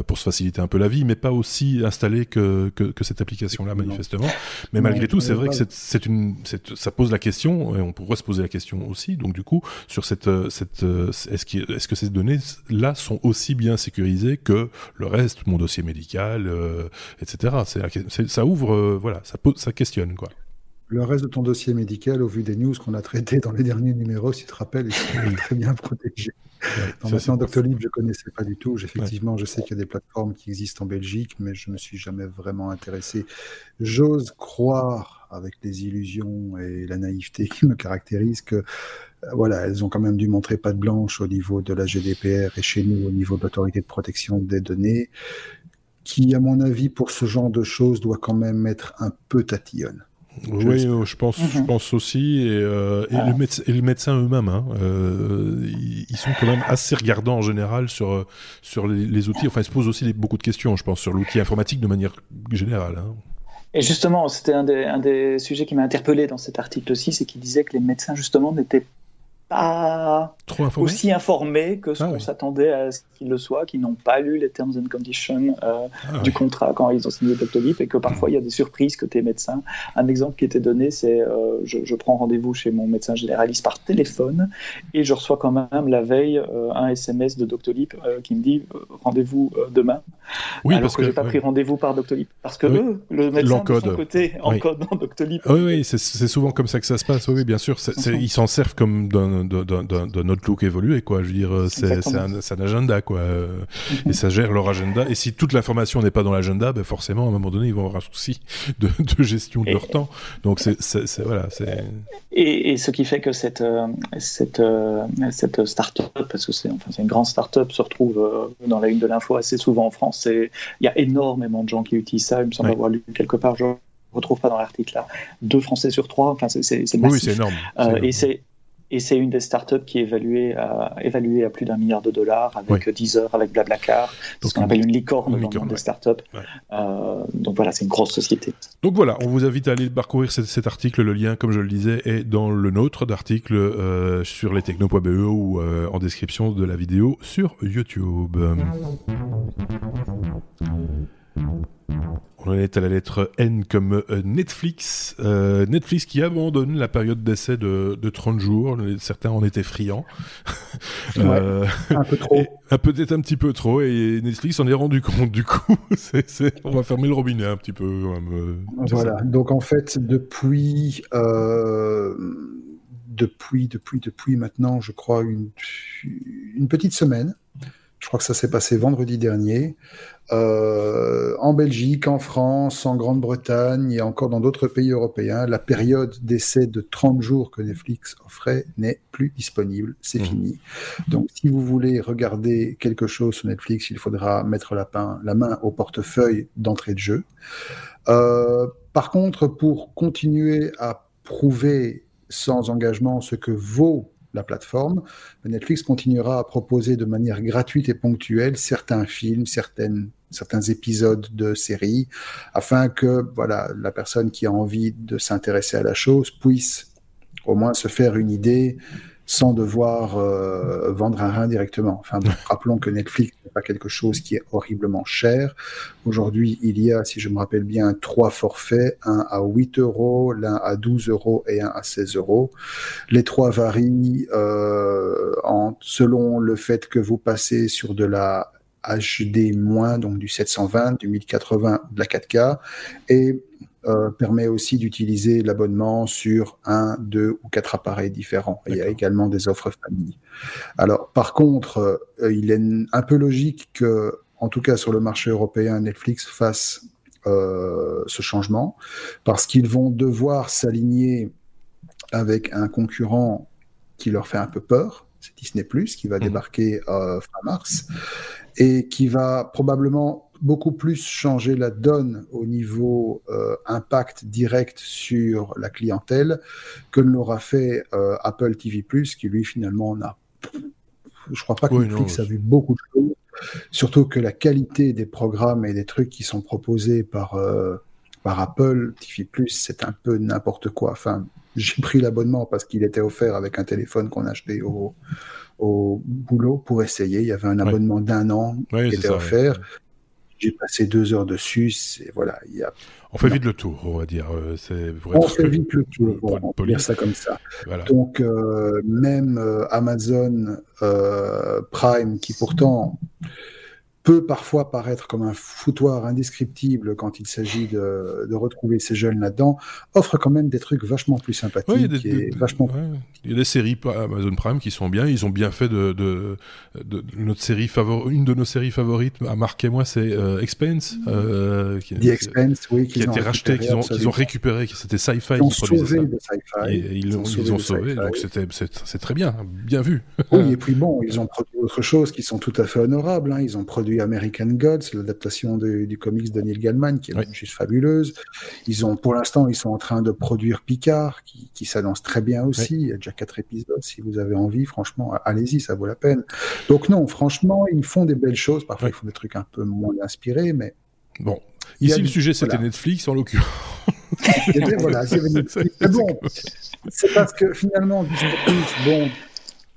pour se faciliter un peu la vie, mais pas aussi installé que que, cette application-là manifestement. Mais malgré tout, c'est vrai que c'est une ça pose la question et on pourrait se poser la question aussi. Donc du coup, sur cette cette est-ce que est-ce que ces données là sont aussi bien sécurisées que le reste, mon dossier médical, etc. C'est ça ouvre voilà, ça pose ça questionne quoi. Le reste de ton dossier médical, au vu des news qu'on a traités dans les derniers numéros, si tu te rappelles, est très bien protégé. dans Doctolib, je ne connaissais pas du tout. Effectivement, je sais qu'il y a des plateformes qui existent en Belgique, mais je ne me suis jamais vraiment intéressé. J'ose croire, avec les illusions et la naïveté qui me caractérisent, que euh, voilà, elles ont quand même dû montrer pas de blanche au niveau de la GDPR et chez nous au niveau de l'autorité de protection des données, qui, à mon avis, pour ce genre de choses, doit quand même être un peu tatillonne. Oui, euh, je pense, je mhm. pense aussi, et, euh, et, le médecin, et le médecin eux-mêmes, hein, euh, ils, sont quand même assez regardants en général sur sur les, outils. Enfin, ils se posent aussi beaucoup de questions, je pense, sur l'outil informatique de manière générale. Hein. Et justement, c'était un des, un des sujets qui m'a interpellé dans cet article aussi, c'est qu'il disait que les médecins justement n'étaient Trop aussi informés que ce ah qu'on s'attendait à ce qu'ils le soient, qui n'ont pas lu les terms and conditions euh, ah du contrat quand ils ont signé Doctolib et que parfois il y a des surprises côté médecin. Un exemple qui était donné, c'est euh, je, prends rendez-vous chez mon médecin généraliste par téléphone et je reçois quand même la veille euh, un SMS de Doctolib qui me dit rendez-vous demain. Oui, alors parce que, j'ai pas pris rendez-vous par Doctolib parce que eux, le médecin de son côté encode dans Doctolib. Oui, oui c'est souvent comme ça que ça se passe. Oui, bien sûr. (laughs) ils s'en servent comme d'un d'un autre look évolué, quoi. Je veux dire, euh, c'est un, un, agenda, quoi. Mhm. Et ça gère leur agenda. Et si toute l'information n'est pas dans l'agenda, ben forcément, à un moment donné, ils vont avoir un souci de, de gestion de leur temps. Donc, c'est voilà. Et, et, ce qui fait que cette euh, cette euh, cette start-up, parce que c'est enfin une grande start-up, se retrouve dans la une de l'info assez souvent en France. Il y a énormément de gens qui utilisent ça. Il me semble avoir lu quelque part. Je retrouve pas dans l'article là. Deux Français sur trois. Enfin, c'est massif. Oui, c'est énorme. et c'est et c'est une des startups qui est évaluée à, évaluée à plus d'un milliard de dollars avec 10 heures, avec Blablacar, ce qu'on appelle une licorne dans le monde des startups. Euh, donc voilà, c'est une grosse société. Donc voilà, on vous invite à aller parcourir cet, article. Le lien, comme je le disais, est dans le nôtre d'article euh, sur lestechno.be ou euh, en description de la vidéo sur YouTube. On en est à la lettre N comme euh, Netflix. Euh, Netflix qui abandonne la période d'essai de, 30 jours. Certains en étaient friands. (laughs) Euh, un peu trop. Peut-être un petit peu trop. Et Netflix s'en est rendu compte du coup. (laughs) on va fermer le robinet un petit peu. voilà. Donc en fait, depuis, depuis, depuis, depuis maintenant, je crois, une, une petite semaine, je crois que ça s'est passé vendredi dernier. Euh, en Belgique, en France, en Grande-Bretagne et encore dans d'autres pays européens, la période d'essai de 30 jours que Netflix offrait n'est plus disponible. C'est mmh. fini. Donc, si vous voulez regarder quelque chose sur Netflix, il faudra mettre la, la main au portefeuille d'entrée de jeu. Euh, par contre, pour continuer à prouver sans engagement ce que vaut la plateforme, Netflix continuera à proposer de manière gratuite et ponctuelle certains films, certaines, certains épisodes de séries, afin que voilà, la personne qui a envie de s'intéresser à la chose puisse au moins se faire une idée sans devoir euh, vendre un rein directement. Enfin, (laughs) rappelons que Netflix n'est pas quelque chose qui est horriblement cher. Aujourd'hui, il y a, si je me rappelle bien, trois forfaits, un à 8 euros, l'un à 12 euros et un à 16 euros. Les trois varient euh, en, selon le fait que vous passez sur de la HD-, donc du 720, du 1080, de la 4K, et euh, permet aussi d'utiliser l'abonnement sur un, deux ou quatre appareils différents. Il y a également des offres famille. Alors, par contre, euh, il est un peu logique que, en tout cas sur le marché européen, Netflix fasse euh, ce changement parce qu'ils vont devoir s'aligner avec un concurrent qui leur fait un peu peur, c'est Disney ⁇ qui va mmh. débarquer fin mars et qui va probablement beaucoup plus changer la donne au niveau euh, impact direct sur la clientèle que ne l'aura fait euh, Apple TV+, qui lui finalement n'a... Je crois pas que Netflix a vu beaucoup de choses. Surtout que la qualité des programmes et des trucs qui sont proposés par, euh, par Apple TV+, c'est un peu n'importe quoi. Enfin, j'ai pris l'abonnement parce qu'il était offert avec un téléphone qu'on achetait au, au boulot pour essayer. Il y avait un abonnement d'un an qui était offert. J'ai passé deux heures dessus. C'est voilà, il y a. On fait vite le tour, on va dire. Euh, c'est on fait vite le tour, on peut dire ça comme ça. Donc euh, même euh, Amazon Prime, qui pourtant peut parfois paraître comme un foutoir indescriptible quand il s'agit de, de, retrouver ces jeunes là-dedans, offre quand même des trucs vachement plus sympathiques. il, y a des, et vachement... il y a des séries Amazon Prime qui sont bien. Ils ont bien fait de, de, de notre série favor... une de nos séries favorites à Marc et moi, c'est euh, Expense. Euh, qui, The Expense, oui, qui a été racheté, qu'ils ont, ont récupéré, c'était Sci-Fi qui produisait ça. Et, ils, ils, ont, ils ont sauvé, donc c'est très bien, bien vu. Oui, et puis bon, ils ont produit autre chose qui sont tout à fait honorables. Hein. Ils ont produit American Gods, l'adaptation du comics de Neil Gaiman, qui est juste fabuleuse. Ils ont, pour l'instant, ils sont en train de produire Picard, qui, qui s'annonce très bien aussi. Il y a déjà quatre épisodes. Si vous avez envie, franchement, allez-y, ça vaut la peine. Donc non, franchement, ils font des belles choses. Parfois, ils font des trucs un peu moins inspirés, mais bon. Ici, le sujet, c'était Netflix, en l'occurrence. (laughs) voilà, (laughs) c'est bon, c'est parce que finalement, bon,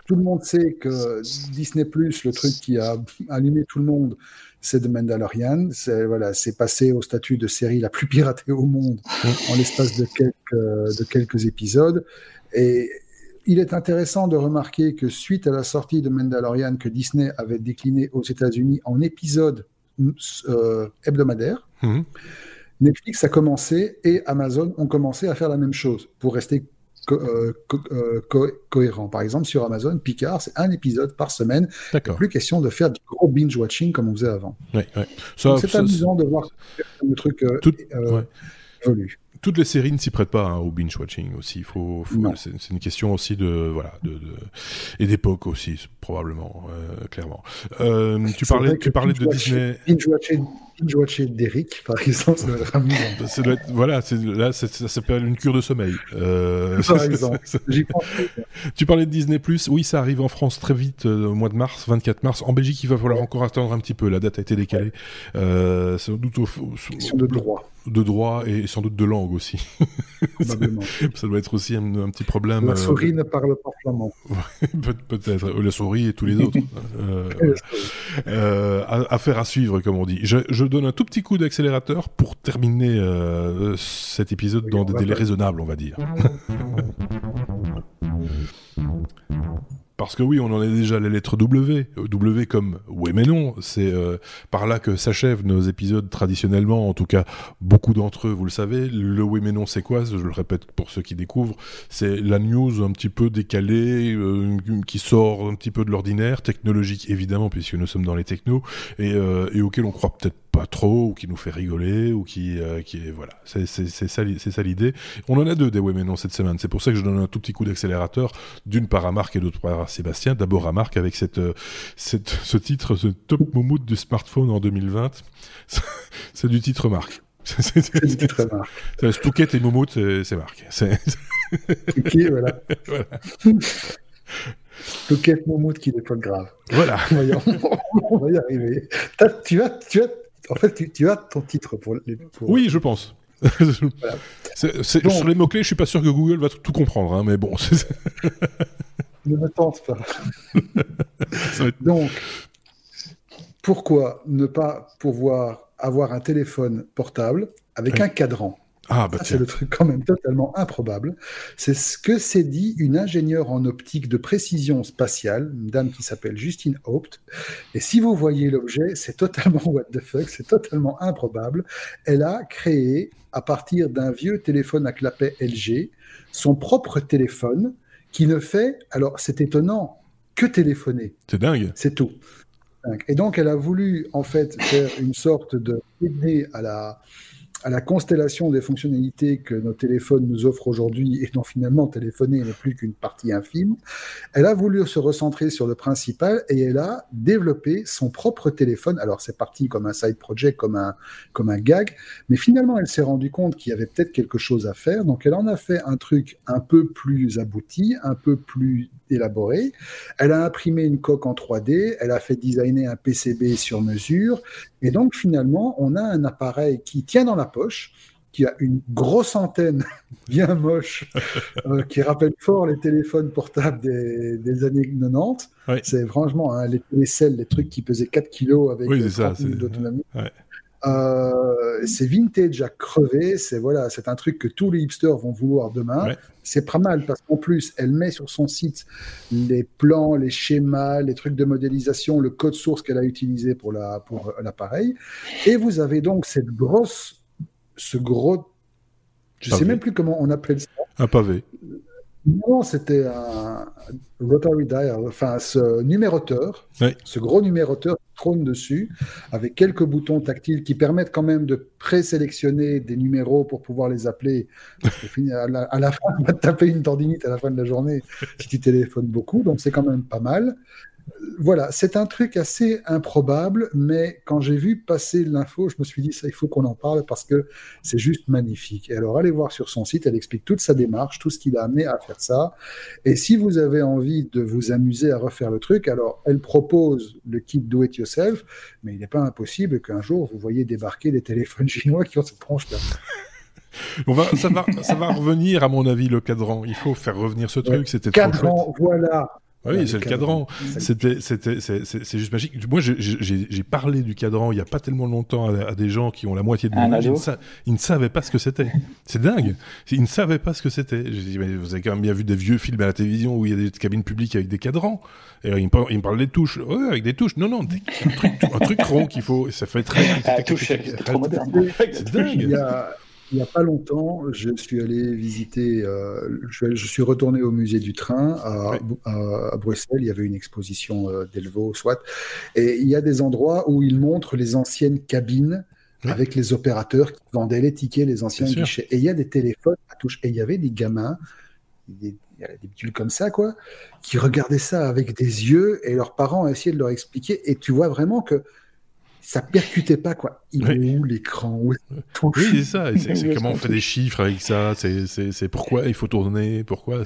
tout le monde sait que Disney Plus, le truc qui a allumé tout le monde, c'est The Mandalorian. C'est voilà, c'est passé au statut de série la plus piratée au monde en l'espace de quelques de quelques épisodes. Et il est intéressant de remarquer que suite à la sortie de Mandalorian que Disney avait décliné aux États-Unis en épisodes euh, hebdomadaires, mhm. Netflix a commencé et Amazon ont commencé à faire la même chose pour rester euh, euh, cohérent. Par exemple, sur Amazon, Picard, c'est un épisode par semaine. Il plus question de faire du gros binge-watching comme on faisait avant. c'est amusant de voir le truc euh, Tout, évolue toutes les séries ne s'y prêtent pas hein, au binge watching aussi. Faut, c'est, une question aussi de voilà de, et d'époque aussi probablement, euh, clairement. Euh, tu parlais, tu parlais de Disney. Binge-watcher d'Eric, par exemple, ça doit être amusant. Ça doit être, voilà, là, ça s'appelle une cure de sommeil. Euh, par exemple, (laughs) Tu parlais de Disney+, oui, ça arrive en France très vite, au mois de mars, 24 mars. En Belgique, il va falloir encore attendre un petit peu, la date a été décalée. Euh, sans doute au, de droit de droit et sans doute de langue aussi. (laughs) ça doit être aussi un, petit problème. La euh, souris ne parle pas flamand. (laughs) Peut-être. La souris et tous les autres. euh, euh, affaire à suivre, comme on dit. Je, donne un tout petit coup d'accélérateur pour terminer euh, cet épisode dans des délais raisonnables, on va dire. Parce que oui, on en est déjà les lettres W. W comme oui mais non. C'est euh, par là que s'achèvent nos épisodes traditionnellement. En tout cas, beaucoup d'entre eux, vous le savez. Le oui mais non, c'est quoi? Je le répète pour ceux qui découvrent. C'est la news un petit peu décalée, euh, qui sort un petit peu de l'ordinaire, technologique évidemment, puisque nous sommes dans les technos, et, euh, et auquel on croit peut-être pas trop, ou qui nous fait rigoler, ou qui, euh, qui est voilà, c'est ça, c'est ça l'idée. On en a deux des ouais mais non cette semaine. C'est pour ça que je donne un tout petit coup d'accélérateur, d'une part à Marc et d'autre part à Sébastien. D'abord à Marc avec cette, euh, cette, ce titre, ce top moumoute du smartphone en 2020. c'est du titre Marc. C'est du titre Marc. Stouquette et Moumout, c'est Marc. ok, voilà. voilà. Stouquette, Moumout qui n'est pas grave. Voilà. on va y arriver. Tu as, tu as en fait, tu, as ton titre pour les. Oui, je pense. (laughs) Sur les mots-clés, je suis pas sûr que Google va tout comprendre, hein, mais bon. (laughs) ne me tente pas. Donc, pourquoi ne pas pouvoir avoir un téléphone portable avec un cadran? Ah, bah c'est le truc quand même totalement improbable. C'est ce que s'est dit une ingénieure en optique de précision spatiale, une dame qui s'appelle Justine Haupt. Et si vous voyez l'objet, c'est totalement (laughs) what the fuck, c'est totalement improbable. Elle a créé, à partir d'un vieux téléphone à clapet LG, son propre téléphone qui ne fait, alors c'est étonnant, que téléphoner. C'est dingue. C'est tout. Et donc, elle a voulu, en fait, faire une sorte de à la, à la constellation des fonctionnalités que nos téléphones nous offrent aujourd'hui et dont finalement téléphoner n'est plus qu'une partie infime, elle a voulu se recentrer sur le principal et elle a développé son propre téléphone. Alors c'est parti comme un side project, comme un, comme un gag, mais finalement elle s'est rendue compte qu'il y avait peut-être quelque chose à faire, donc elle en a fait un truc un peu plus abouti, un peu plus élaboré. Elle a imprimé une coque en 3D, elle a fait designer un PCB sur mesure, et donc finalement, on a un appareil qui tient dans la poche, qui a une grosse antenne (laughs) bien moche, euh, qui rappelle fort les téléphones portables des, années 90. C'est franchement hein, les télécelles, les trucs qui pesaient 4 kilos avec oui, d'autonomie. Euh, c'est vintage à crever. C'est voilà, c'est un truc que tous les hipsters vont vouloir demain. C'est pas mal parce qu'en plus, elle met sur son site les plans, les schémas, les trucs de modélisation, le code source qu'elle a utilisé pour la pour l'appareil. Et vous avez donc cette grosse, ce gros, je sais même plus comment on appelle ça. Un pavé. Non, c'était un rotary dial, enfin ce numéroteur, ce gros numéroteur qui trône dessus, avec quelques boutons tactiles qui permettent quand même de présélectionner des numéros pour pouvoir les appeler. Parce que à la, à la fin, on va te taper une tendinite à la fin de la journée si tu téléphones beaucoup, donc c'est quand même pas mal voilà, c'est un truc assez improbable, mais quand j'ai vu passer l'info, je me suis dit, ça, il faut qu'on en parle parce que c'est juste magnifique. Et alors, allez voir sur son site, elle explique toute sa démarche, tout ce qui l'a amené à faire ça. Et si vous avez envie de vous amuser à refaire le truc, alors elle propose le kit Do It Yourself, mais il n'est pas impossible qu'un jour vous voyez débarquer des téléphones (laughs) chinois qui ont cette tronche-là. On va, ça, va, ça va revenir, à mon avis, le cadran. Il faut faire revenir ce truc. C'était cadran, voilà. Ah oui, c'est le cadran. C'était, c'était, c'est juste magique. Moi, j'ai parlé du cadran il y a pas tellement longtemps à, des gens qui ont la moitié de mon âge. Ils, ne savaient pas ce que c'était. C'est dingue. Ils ne savaient pas ce que c'était. J'ai dit, mais vous avez quand même bien vu des vieux films à la télévision où il y a des cabines publiques avec des cadrans. Et ils, me parlent, des touches. Ouais, avec des touches. Non, non, un, truc, un truc rond qu'il faut. Ça fait très. Ah, touche, c'est. Il n'y a pas longtemps, je suis allé visiter, euh, je, suis retourné au musée du train à, à, Bruxelles. Il y avait une exposition euh, d'Elvo, soit. Et il y a des endroits où ils montrent les anciennes cabines avec les opérateurs qui vendaient les tickets, les anciens guichets. Et il y a des téléphones à touche. Et il y avait des gamins, des, des bitules comme ça, quoi, qui regardaient ça avec des yeux et leurs parents essayaient de leur expliquer. Et tu vois vraiment que ça percutait pas quoi. Il est où l'écran? Oui, c'est ça. C'est comment on fait des chiffres avec ça? C'est pourquoi il faut tourner? Pourquoi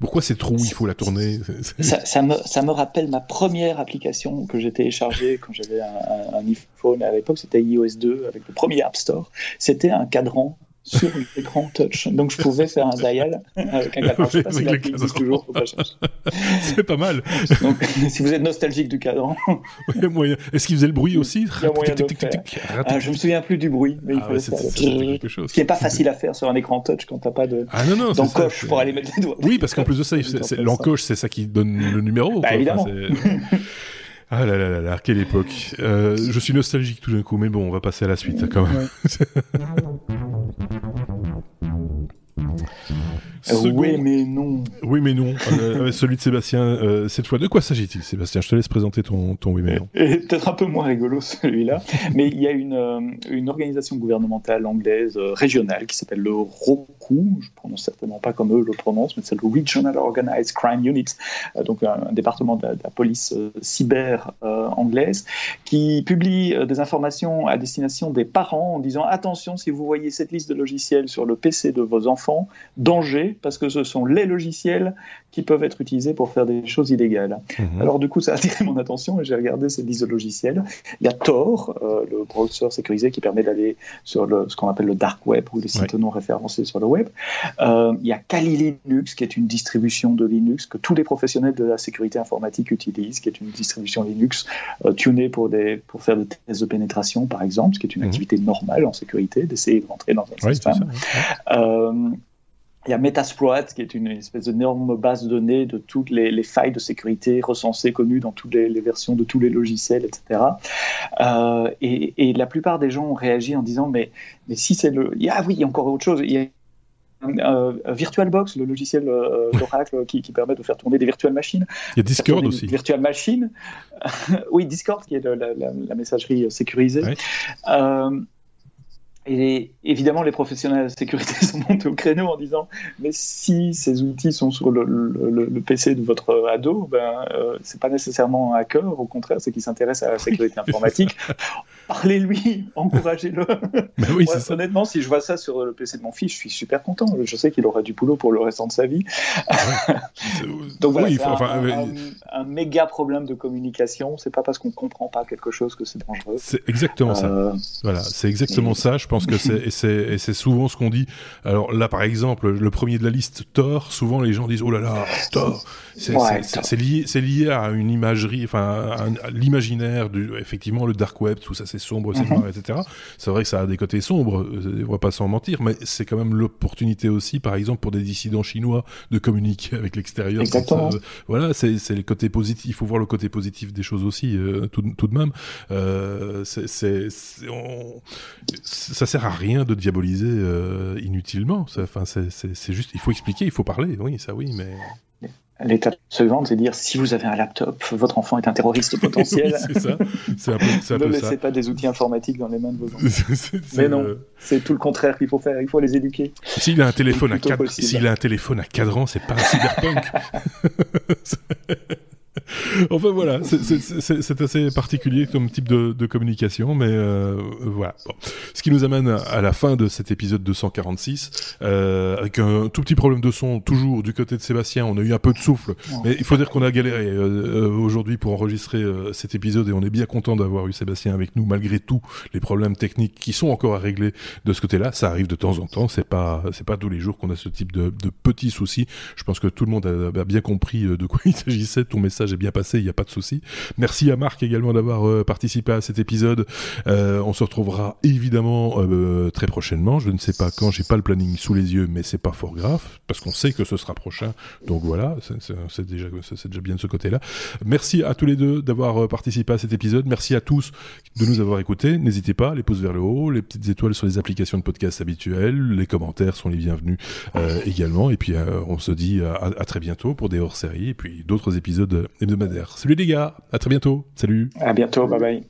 pourquoi c'est trou il faut la tourner? Ça, ça, me, ça me rappelle ma première application que j'ai téléchargée quand j'avais un, un, iPhone à l'époque. C'était iOS 2 avec le premier App Store. C'était un cadran sur l'écran touch. Donc je pouvais faire un dial avec un cadran. Je sais pas si existe toujours, (laughs) C'est pas mal. Donc si vous êtes nostalgique du cadran. (laughs) Est-ce qu'il faisait le bruit aussi? Ah, Je me souviens plus du bruit, mais il ah, fallait chose. Ce qui n'est pas facile à faire sur un écran touch quand t'as pas de ah, d'encoche pour aller mettre les doigts. Oui, parce qu'en plus de ça, l'encoche, c'est ça qui donne le numéro. Bah, évidemment. Ah là là là là, quelle époque. Euh, je suis nostalgique tout d'un coup, mais bon, on va passer à la suite quand même. (laughs) Oui, mais non. Oui, mais non. Euh, (laughs) celui de Sébastien, euh, cette fois, de quoi s'agit-il, Sébastien? Je te laisse présenter ton, ton oui, mais non. Peut-être un peu moins rigolo (laughs) celui-là, mais il y a une, euh, une organisation gouvernementale anglaise régionale qui s'appelle le ROCU, je prononce certainement pas comme eux le prononcent, mais c'est le Regional Organized Crime Unit, donc un, département de la, police cyber anglaise, qui publie des informations à destination des parents en disant attention, si vous voyez cette liste de logiciels sur le PC de vos enfants, danger, parce que ce sont les logiciels qui peuvent être utilisés pour faire des choses illégales. Mhm. Alors du coup, ça a attiré mon attention et j'ai regardé cette liste de logiciels. Il y a Tor, euh, le browser sécurisé qui permet d'aller sur le, ce qu'on appelle le dark web ou les sites non référencés sur le web. Euh, il y a Kali Linux qui est une distribution de Linux que tous les professionnels de la sécurité informatique utilisent, qui est une distribution Linux euh, tunée pour, des, pour faire des tests de pénétration par exemple, ce qui est une mhm. activité normale en sécurité d'essayer de rentrer dans un système. Il y a Metasploit, qui est une espèce d'énorme base de données de toutes les, failles de sécurité recensées, connues dans toutes les, versions de tous les logiciels, etc. Euh, et, la plupart des gens ont réagi en disant mais, mais si c'est le... Ah oui, il y a encore autre chose. Il y a euh, VirtualBox, le logiciel euh, d'Oracle qui, permet de faire tourner des virtual machines. Il y a Discord aussi. Virtual Machine. (laughs) oui, Discord qui est la, messagerie sécurisée. Et évidemment, les professionnels de sécurité (laughs) sont montés au créneau en disant Mais si ces outils sont sur le, le, PC de votre ado, ben, euh, c'est pas nécessairement un hacker, au contraire, c'est qu'il s'intéresse à la sécurité informatique. (laughs) Parlez-lui, (laughs) encouragez-le. (laughs) Oui, honnêtement, si je vois ça sur le PC de mon fils, je suis super content. Je sais qu'il aura du boulot pour le restant de sa vie. (laughs) Donc voilà, oui, un, un, méga problème de communication. C'est pas parce qu'on comprend pas quelque chose que c'est dangereux. C'est exactement ça. Euh, voilà, c'est exactement ça. Je pense que c'est et c'est souvent ce qu'on dit. Alors là, par exemple, le premier de la liste, Thor. Souvent, les gens disent oh là là, Thor. C'est lié, à une imagerie, enfin, l'imaginaire du, effectivement, le dark web, tout ça, c'est sombre, c'est noir, mhm. etc. C'est vrai que ça a des côtés sombres, euh, on va pas s'en mentir, mais c'est quand même l'opportunité aussi, par exemple, pour des dissidents chinois de communiquer avec l'extérieur. voilà, c'est le côté positif. Il faut voir le côté positif des choses aussi, euh, tout, tout, de même. Euh, c'est, ça sert à rien de diaboliser euh, inutilement. Enfin, c'est juste, il faut expliquer, il faut parler. Oui, ça, oui, mais. L'étape suivante, c'est dire si vous avez un laptop, votre enfant est un terroriste potentiel. (laughs) c'est ça. Un peu, ne laissez pas des outils informatiques dans les mains de vos (laughs) enfants. Mais non, c'est tout le contraire qu'il faut faire. Il faut les éduquer. S'il a un téléphone à cadran, s'il a un téléphone à cadran, c'est pas un cyberpunk. (laughs) enfin voilà, c'est assez particulier comme type de, communication, mais euh, voilà. Ce qui nous amène à la fin de cet épisode 246, euh, avec un tout petit problème de son, toujours du côté de Sébastien. On a eu un peu de souffle, mais il faut dire qu'on a galéré euh, aujourd'hui pour enregistrer cet épisode et on est bien content d'avoir eu Sébastien avec nous malgré tout les problèmes techniques qui sont encore à régler de ce côté-là. Ça arrive de temps en temps, c'est pas c'est pas tous les jours qu'on a ce type de, de petits soucis. Je pense que tout le monde a, a bien compris de quoi il s'agissait. Ton message est bien passé, il n'y a pas de souci. Merci à Marc également d'avoir euh, participé à cet épisode. Euh, on se retrouvera évidemment euh, très prochainement. Je ne sais pas quand, j'ai pas le planning sous les yeux, mais c'est pas fort grave parce qu'on sait que ce sera prochain. Donc voilà, c'est déjà, c'est déjà bien de ce côté-là. Merci à tous les deux d'avoir participé à cet épisode. Merci à tous de nous avoir écoutés. N'hésitez pas, les pouces vers le haut, les petites étoiles sur les applications de podcast habituelles, les commentaires sont les bienvenus également. Et puis on se dit à, à très bientôt pour des hors-séries et puis d'autres épisodes Salut les gars, à très bientôt. Salut. À bientôt, bye bye.